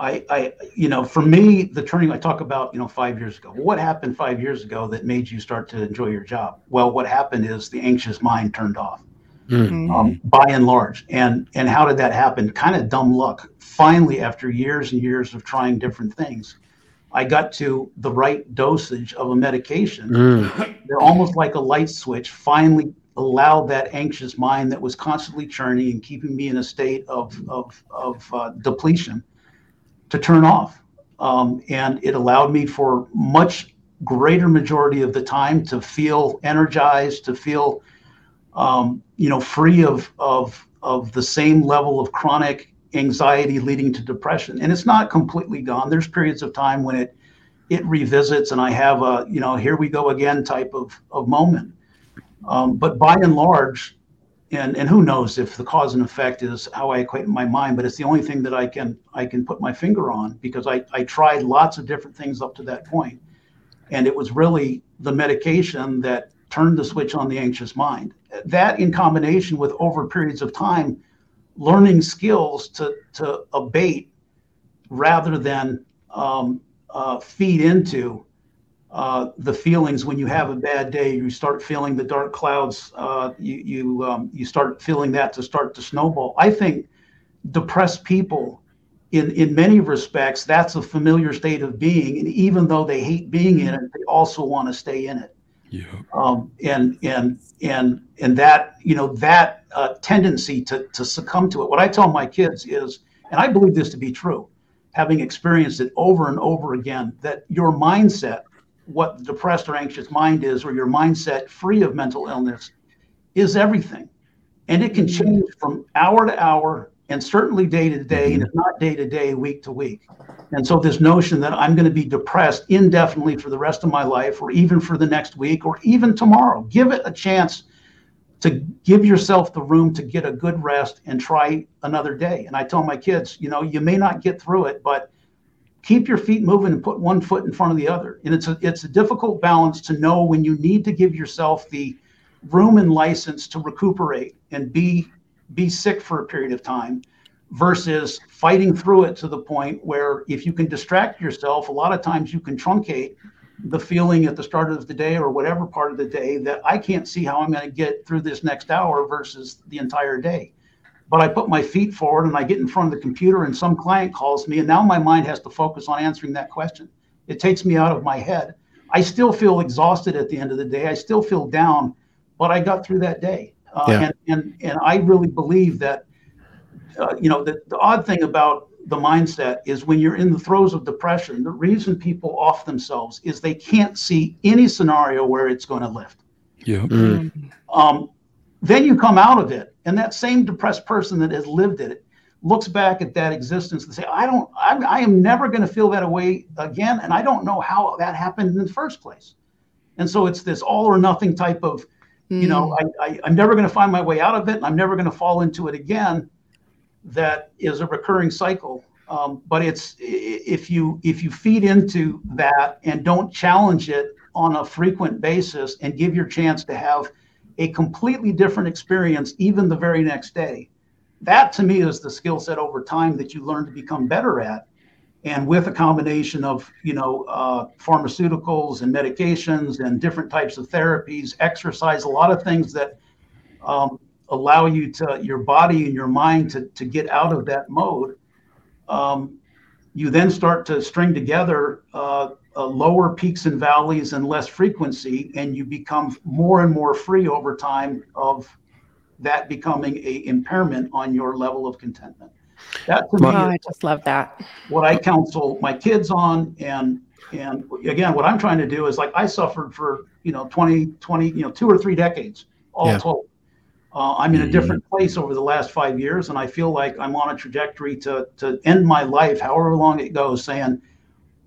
D: I, I, you know, for me, the turning I talk about, you know, five years ago. What happened five years ago that made you start to enjoy your job? Well, what happened is the anxious mind turned off,
A: Mm.
D: um, by and large. And and how did that happen? Kind of dumb luck. Finally, after years and years of trying different things, I got to the right dosage of a medication
A: Mm.
D: they're almost like a light switch finally allowed that anxious mind that was constantly churning and keeping me in a state of, of, of uh, depletion to turn off. Um, and it allowed me for much greater majority of the time to feel energized to feel um, you know free of, of of the same level of chronic anxiety leading to depression. And it's not completely gone. There's periods of time when it it revisits and I have a, you know, here we go again type of, of moment. Um, but by and large, and, and who knows if the cause and effect is how I equate in my mind, but it's the only thing that I can I can put my finger on because I, I tried lots of different things up to that. And it was really the medication that turned the switch on the anxious mind. That in combination with over periods of time, learning skills to, to abate rather than um, uh, feed into uh, the feelings when you have a bad day. You start feeling the dark clouds. Uh, you you um, you start feeling that to start to snowball. I think depressed people, in in many respects, that's a familiar state of being, and even though they hate being in it, they also want to stay in it.
B: Yeah.
D: Um, and and and and that you know that uh, tendency to to succumb to it. What I tell my kids is, and I believe this to be true having experienced it over and over again, that your mindset, what the depressed or anxious mind is, or your mindset free of mental illness, is everything. And it can mm-hmm. change from hour to hour and certainly day to day, and mm-hmm. if not day to day, week to week. And so, this notion that I'm going to be depressed indefinitely for the rest of my life, or even for the next week, or even tomorrow, give it a chance to give yourself the room to get a good rest and try another day. And I tell my kids, you know, you may not get through it, but keep your feet moving and put one foot in front of the other. And it's a it's a difficult balance to know when you need to give yourself the room and license to recuperate and be be sick for a period of time versus fighting through it to the point where if you can distract yourself, a lot of times you can truncate the feeling at the start of the day or whatever part of the day that I can't see how I'm going to get through this next hour versus the entire day. But I put my feet forward and I get in front of the computer and some client calls me and now my mind has to focus on answering that question. It takes me out of my head. I still feel exhausted at the end of the day. I still feel down, but I got through that day. Uh,
A: Yeah.
D: and, and, and I really believe that, uh, you know, the, the odd thing about the mindset is when you're in the throes of depression, the reason people off themselves is they can't see any scenario where it's going to lift.
B: Yeah.
A: Mm.
D: Um, then you come out of it, and that same depressed person that has lived it looks back at that existence and say, "I don't, I, I am never going to feel that way again, and I don't know how that happened in the first place." And so it's this all or nothing type of, you know, I, I, I'm never going to find my way out of it, and I'm never going to fall into it again. That is a recurring cycle. Um, but it's if you if you feed into that and don't challenge it on a frequent basis and give your chance to have a completely different experience even the very next day. That to me is the skill set over time that you learn to become better at. And with a combination of you know uh, pharmaceuticals and medications and different types of therapies exercise a lot of things that um, allow you to your body and your mind to, to get out of that mode um, you then start to string together uh, uh, lower peaks and valleys and less frequency, and you become more and more free over time of that becoming a impairment on your level of contentment. That to me
C: Oh,
D: is
C: I just love that.
D: what I counsel my kids on, and and again, what I'm trying to do is like I suffered for you know 20, 20, you know two or three decades all
A: Yeah.
D: told. Uh, I'm in a
B: Mhm.
D: different place over the last five years, and I feel like I'm on a trajectory to to end my life, however long it goes, saying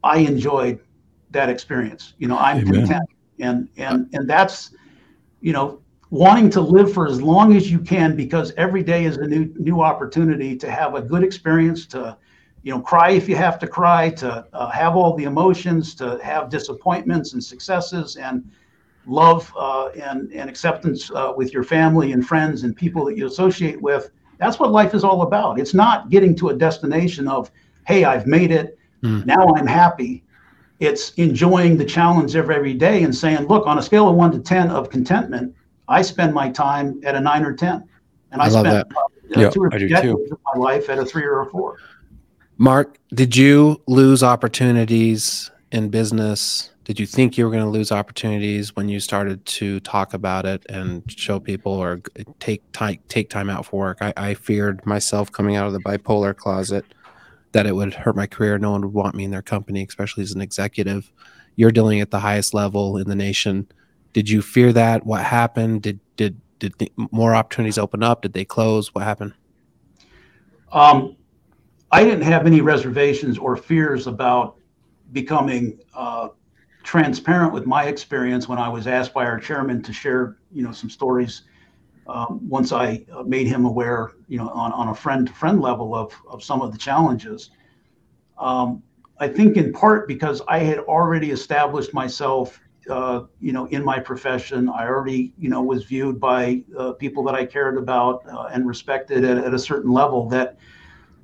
D: I enjoyed that experience. You know, I'm
B: Amen.
D: content, and and and that's you know wanting to live for as long as you can because every day is a new new opportunity to have a good experience to you know cry if you have to cry to uh, have all the emotions to have disappointments and successes and love uh, and and acceptance uh, with your family and friends and people that you associate with that's what life is all about it's not getting to a destination of hey, I've made it. Mm. Now I'm happy. It's enjoying the challenge of every day and saying, look, on a scale of one to 10 of contentment, I spend my time at a nine or 10. And I, I spend uh,
B: yeah, two or three decades
D: of my life at a three or a four.
A: Mark, did you lose opportunities in business? Did you think you were going to lose opportunities when you started to talk about it and show people or take time take time out for work? I, I feared myself coming out of the bipolar closet that it would hurt my career. No one would want me in their company, especially as an executive. You're dealing at the highest level in the nation. Did you fear that? What happened? Did did did more opportunities open up? Did they close? What happened?
D: Um, I didn't have any reservations or fears about becoming uh, transparent with my experience when I was asked by our chairman to share, you know, some stories. Um, once I uh, made him aware, you know, on, on a friend to friend level of, of some of the challenges. Um, I think in part because I had already established myself, uh, you know, in my profession. I already, you know, was viewed by uh, people that I cared about uh, and respected at, at a certain level that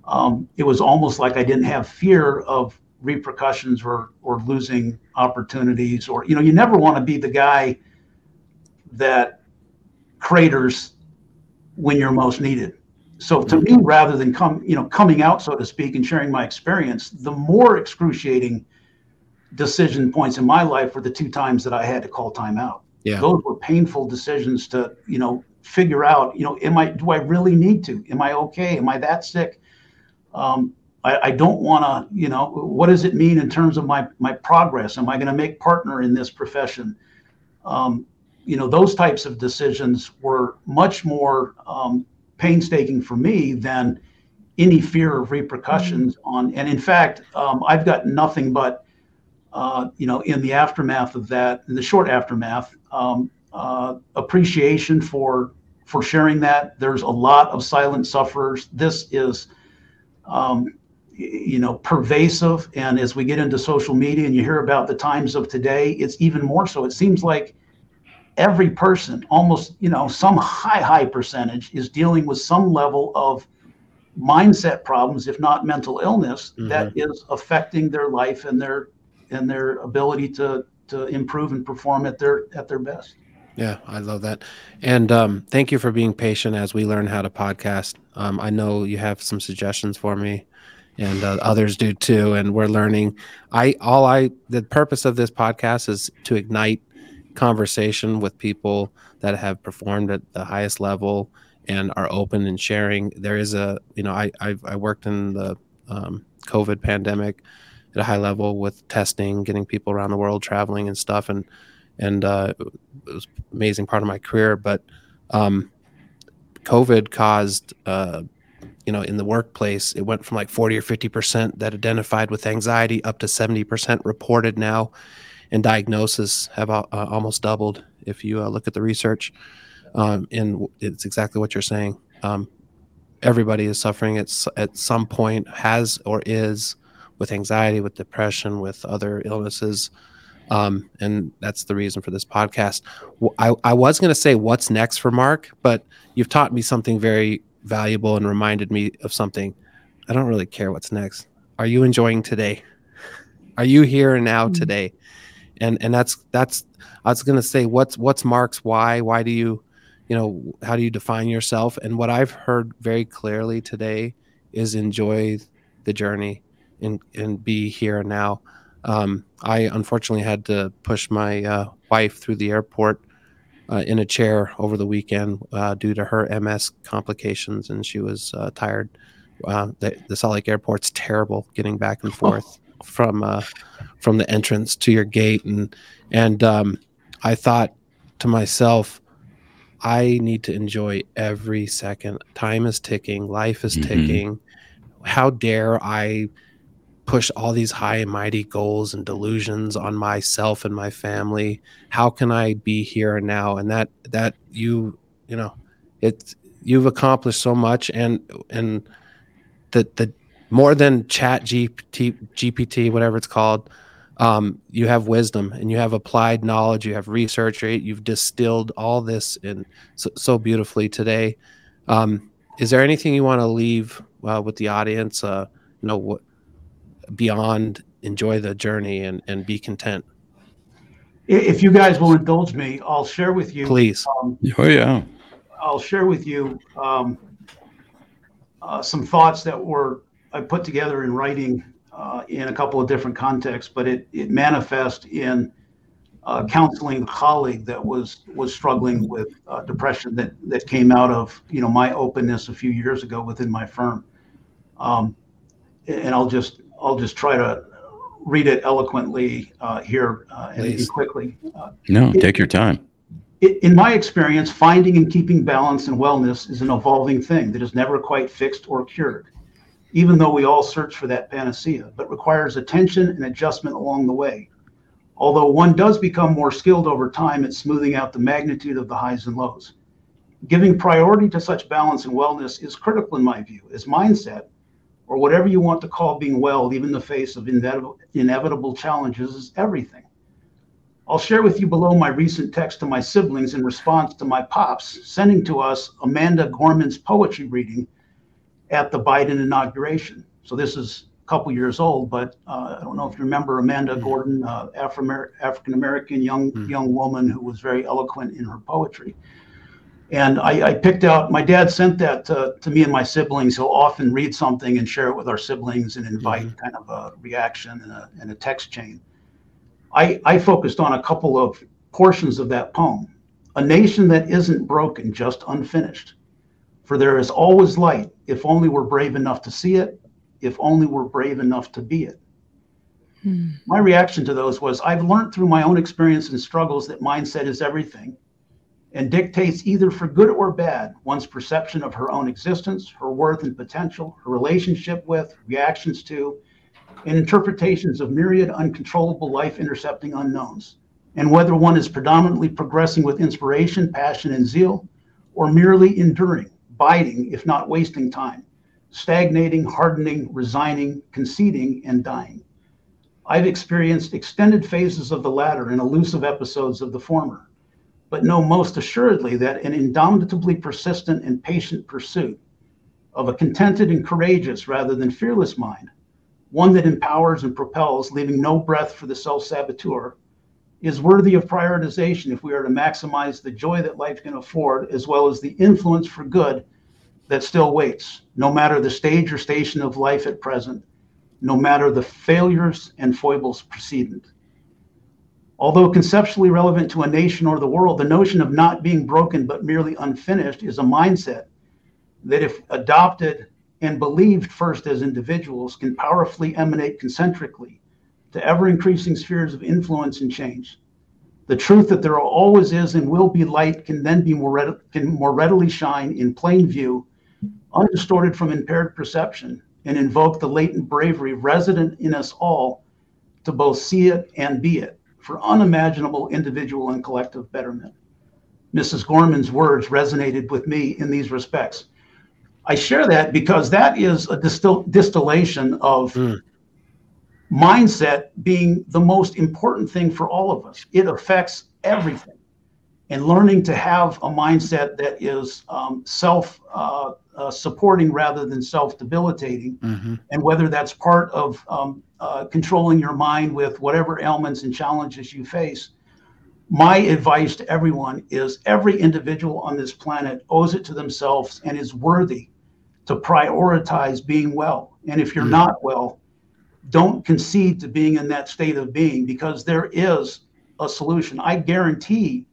D: um, it was almost like I didn't have fear of repercussions or or losing opportunities or you know you never want to be the guy that craters when you're most needed. So to me rather than come you know coming out so to speak and sharing my experience the more excruciating decision points in my life were the two times that i had to call time out.
A: Yeah.
D: Those were painful decisions to you know figure out you know am i do i really need to? Am i okay? Am i that sick? Um, I, I don't want to, you know, what does it mean in terms of my my progress? Am I going to make partner in this profession? Um, you know, those types of decisions were much more um, painstaking for me than any fear of repercussions mm-hmm. on. And in fact, um, I've got nothing but, uh, you know, in the aftermath of that, in the short aftermath, um, uh, appreciation for for sharing that. There's a lot of silent sufferers. This is um, you know pervasive and as we get into social media and you hear about the times of today it's even more so it seems like every person almost you know some high high percentage is dealing with some level of mindset problems if not mental illness mm-hmm. that is affecting their life and their and their ability to to improve and perform at their at their best
A: yeah i love that and um, thank you for being patient as we learn how to podcast um, i know you have some suggestions for me and uh, others do too. And we're learning. I all I the purpose of this podcast is to ignite conversation with people that have performed at the highest level and are open and sharing. There is a you know I I've, I worked in the um, COVID pandemic at a high level with testing, getting people around the world traveling and stuff, and and uh, it was amazing part of my career. But um, COVID caused uh, you know in the workplace it went from like 40 or 50 percent that identified with anxiety up to 70 percent reported now and diagnosis have uh, almost doubled if you uh, look at the research um, and it's exactly what you're saying um, everybody is suffering at, at some point has or is with anxiety with depression with other illnesses um, and that's the reason for this podcast i, I was going to say what's next for mark but you've taught me something very valuable and reminded me of something. I don't really care what's next. Are you enjoying today? Are you here and now mm-hmm. today? And and that's that's I was gonna say what's what's Mark's why? Why do you, you know, how do you define yourself? And what I've heard very clearly today is enjoy the journey and and be here now. Um, I unfortunately had to push my uh, wife through the airport uh, in a chair over the weekend uh, due to her MS complications, and she was uh, tired. Uh, the, the, Salt Lake Airport's terrible getting back and forth oh. From uh, from the entrance to your gate, and and um, I thought to myself, I need to enjoy every second. Time is ticking, life is mm-hmm. ticking. How dare I? push all these high and mighty goals and delusions on myself and my family how can i be here and now and that that you you know it's you've accomplished so much and and the the more than chat gpt gpt whatever it's called um, you have wisdom and you have applied knowledge you have research right? you've distilled all this in so, so beautifully today um, is there anything you want to leave uh, with the audience uh, you know what beyond enjoy the journey and, and be content.
D: If you guys will indulge me, I'll share with you.
A: Please.
B: Um, oh, yeah.
D: I'll share with you um, uh, some thoughts that were I put together in writing uh, in a couple of different contexts, but it, it manifests in uh, counseling a colleague that was was struggling with uh, depression that that came out of you know my openness a few years ago within my firm. Um, and I'll just I'll just try to read it eloquently uh, here uh, and, quickly. Uh,
B: no, take your time.
D: It, in my experience, finding and keeping balance and wellness is an evolving thing that is never quite fixed or cured, even though we all search for that panacea, but requires attention and adjustment along the way. Although one does become more skilled over time at smoothing out the magnitude of the highs and lows. Giving priority to such balance and wellness is critical in my view, as mindset or whatever you want to call being well, even in the face of inevitable, challenges, is everything. I'll share with you below my recent text to my siblings in response to my pops sending to us Amanda Gorman's poetry reading at the Biden inauguration. So this is a couple years old, but uh, I don't know if you remember Amanda mm-hmm. Gordon, uh, African American young mm-hmm. young woman who was very eloquent in her poetry. And I, I, picked out, my dad sent that to, to, me and my siblings. He'll often read something and share it with our siblings and invite mm-hmm. kind of a reaction and a, and a text chain. I, I focused on a couple of portions of that poem. A nation that isn't broken, just unfinished. For there is always light, if only we're brave enough to see it, if only we're brave enough to be it. Hmm. My reaction to those was I've learned through my own experience and struggles that mindset is everything and dictates either for good or bad one's perception of her own existence, her worth and potential, her relationship with, reactions to, and interpretations of myriad uncontrollable life intercepting unknowns, and whether one is predominantly progressing with inspiration, passion, and zeal, or merely enduring, biding, if not wasting time, stagnating, hardening, resigning, conceding, and dying. I've experienced extended phases of the latter and elusive episodes of the former but know most assuredly that an indomitably persistent and patient pursuit of a contented and courageous rather than fearless mind, one that empowers and propels, leaving no breath for the self saboteur, is worthy of prioritization if we are to maximize the joy that life can afford, as well as the influence for good that still waits, no matter the stage or station of life at present, no matter the failures and foibles precedent. Although conceptually relevant to a nation or the world, the notion of not being broken but merely unfinished is a mindset that, if adopted and believed first as individuals, can powerfully emanate concentrically to ever increasing spheres of influence and change. The truth that there always is and will be light can then be more, read- can more readily shine in plain view, undistorted from impaired perception, and invoke the latent bravery resident in us all to both see it and be it for unimaginable individual and collective betterment. Mrs. Gorman's words resonated with me in these respects. I share that because that is a distil- distillation of mm. Mindset being the most important thing for all of us. It affects everything. And learning to have a mindset that is um, self uh, uh, supporting rather than self debilitating, mm-hmm. and whether that's part of um, uh, controlling your mind with whatever ailments and challenges you face. My advice to everyone is every individual on this planet owes it to themselves and is worthy to prioritize being well. And if you're mm-hmm. not well, don't concede to being in that state of being because there is a solution. I guarantee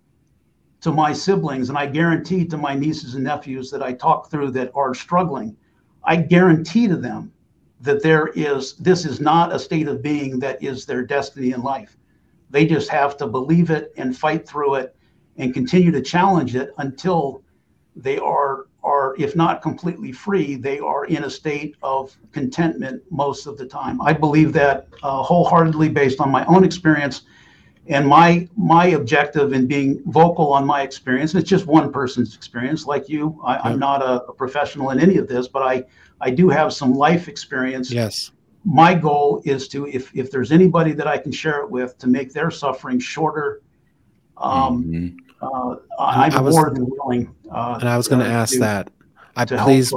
D: to my siblings and I guarantee to my nieces and nephews that I talk through that are struggling, I guarantee to them that there is this is not a state of being that is their destiny in life. They just have to believe it and fight through it and continue to challenge it until they are are if not completely free, they are in a state of contentment most of the time. I believe that uh, wholeheartedly based on my own experience and my my objective in being vocal on my experience it's just one person's experience like you I, am not a, a, professional in any of this but i i do have some life experience
A: yes
D: my goal is to if if there's anybody that i can share it with to make their suffering shorter um mm-hmm. Uh, i'm
A: I was,
D: more than willing
A: uh, and i was going to ask that i please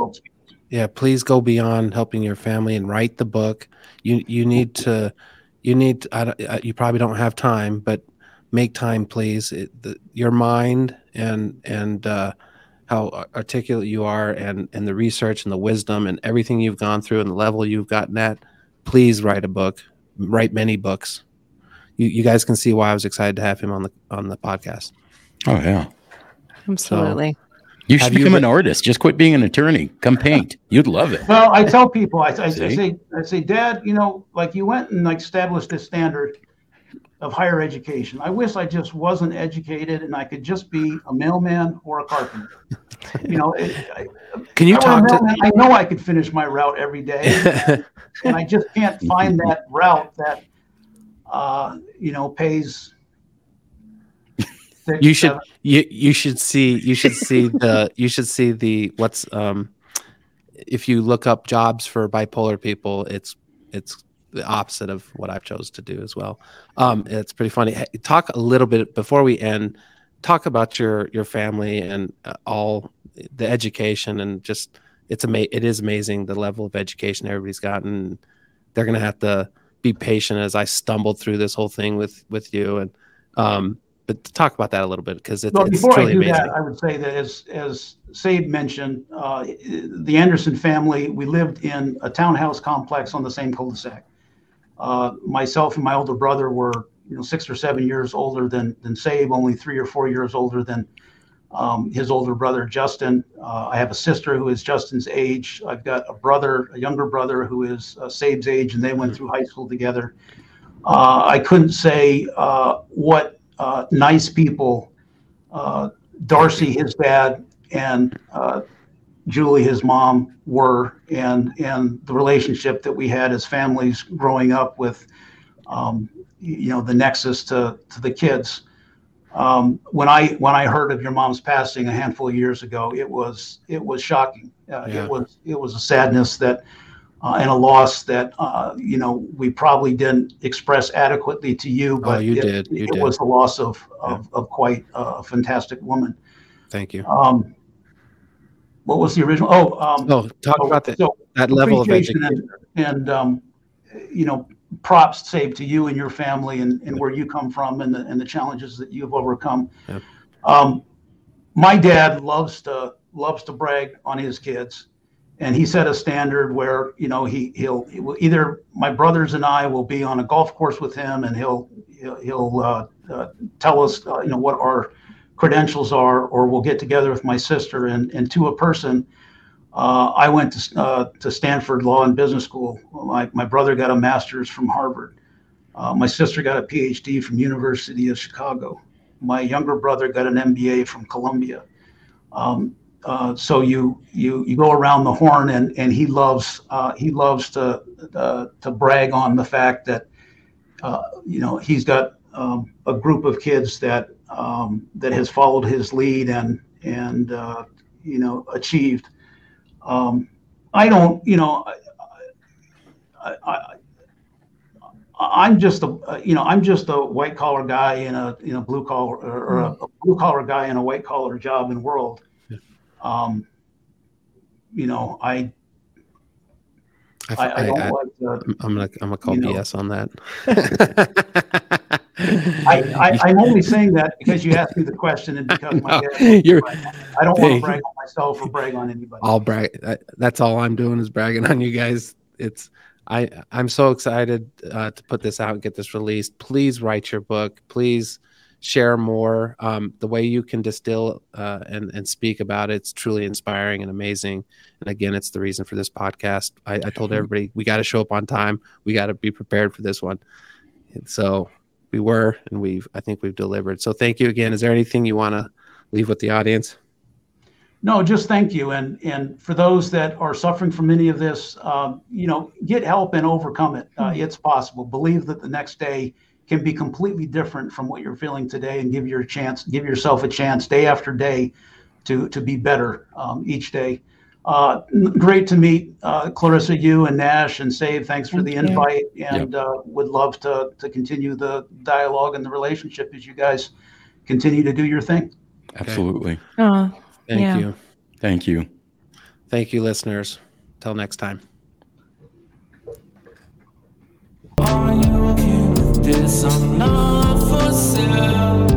A: yeah, please go beyond helping your family and write the book. You you need to you need to, I, you probably don't have time, but make time, please. It, the, your mind and and uh, how articulate you are, and and the research and the wisdom and everything you've gone through and the level you've gotten at. Please write a book. Write many books. You you guys can see why I was excited to have him on the on the podcast.
B: Oh yeah,
C: absolutely.
B: So, you should become an artist. Just quit being an attorney. Come paint. You'd love it.
D: Well, I tell people, I, I, I, say, I say, Dad, you know, like you went and like established this standard of higher education. I wish I just wasn't educated and I could just be a mailman or a carpenter. You know, it, I,
A: can you talk to?
D: I know I could finish my route every day, and I just can't find that route that, uh, you know, pays
A: Six, you should seven. you you should see you should see the you should see the what's um if you look up jobs for bipolar people it's it's the opposite of what I've chose to do as well. Um, it's pretty funny. Talk a little bit before we end. Talk about your your family and uh, all the education and just it's ama- It is amazing the level of education everybody's gotten. They're gonna have to be patient as I stumbled through this whole thing with with you and um, but talk about that a little bit because it, well, it's before truly I do amazing.
D: that, I would say that as as Sabe mentioned, uh, the Anderson family, we lived in a townhouse complex on the same cul-de-sac. Uh, myself and my older brother were, you know, six or seven years older than than Sabe, only three or four years older than um, his older brother Justin. Uh, I have a sister who is Justin's age. I've got a brother, a younger brother who is uh, Sabe's age, and they went through high school together. Uh, I couldn't say uh, what uh, nice people. Uh, Darcy, his dad, and uh, Julie, his mom, were, and and the relationship that we had as families growing up with, um, you know, the nexus to to the kids. Um, when I when I heard of your mom's passing a handful of years ago, it was it was shocking. Uh, yeah. It was it was a sadness that uh, and a loss that uh, you know we probably didn't express adequately to you, oh, but
A: oh, you
D: it,
A: did. You
D: it
A: did.
D: was the loss of of, yeah. of quite a fantastic woman.
A: Thank you.
D: Um, what was the original? Oh, um,
A: no, talk so, about that so that level of education
D: and, and um, you know props saved to you and your family and, and where you come from and the and the challenges that you've overcome. Yeah. Um, my dad loves to loves to brag on his kids and he set a standard where you know he he'll, he will either my brothers and I will be on a golf course with him and he'll he'll, he'll uh, uh, tell us uh, you know what our credentials are or we'll get together with my sister and and to a person uh, I went to uh, to Stanford Law and Business School. My my brother got a master's from Harvard. Uh, my sister got a PhD from University of Chicago. My younger brother got an MBA from Columbia. Um, uh, so you you you go around the horn, and and he loves uh, he loves to uh, to brag on the fact that uh, you know he's got um, a group of kids that um, that has followed his lead and and uh, you know achieved. Um, I don't you know. I, I, I'm just a you know I'm just a white collar guy in a in a blue collar or a, a blue collar guy in a white collar job and world um, you know, I I, I, don't I, like
A: to, I'm gonna I'm gonna call BS know. on that.
D: I, I am only saying that because you asked me the question and because my dad. You're, I don't want to brag on myself or brag on anybody.
A: I'll brag. That's all I'm doing is bragging on you guys. It's I I'm so excited uh, to put this out and get this released. Please write your book. Please share more. Um, the way you can distill uh, and and speak about it, it's truly inspiring and amazing. And again, it's the reason for this podcast. I, I told everybody we got to show up on time. We got to be prepared for this one. And so we were, and we've I think we've delivered. So thank you again. Is there anything you want to leave with the audience?
D: No, just thank you. And and for those that are suffering from any of this, um, you know, get help and overcome it. Uh, hmm. it's possible. Believe that the next day can be completely different from what you're feeling today and give your chance give yourself a chance day after day to to be better um, each day uh, great to meet uh, Clarissa, you and Nash and Sabe Thanks for Thank the you. invite, and yep. uh, would love to to continue the dialogue and the relationship as you guys continue to do your thing.
B: Absolutely.
C: Oh,
A: thank
C: yeah.
A: you.
B: Thank you.
A: Thank you, listeners. Till next time.
E: This? I'm not for sale.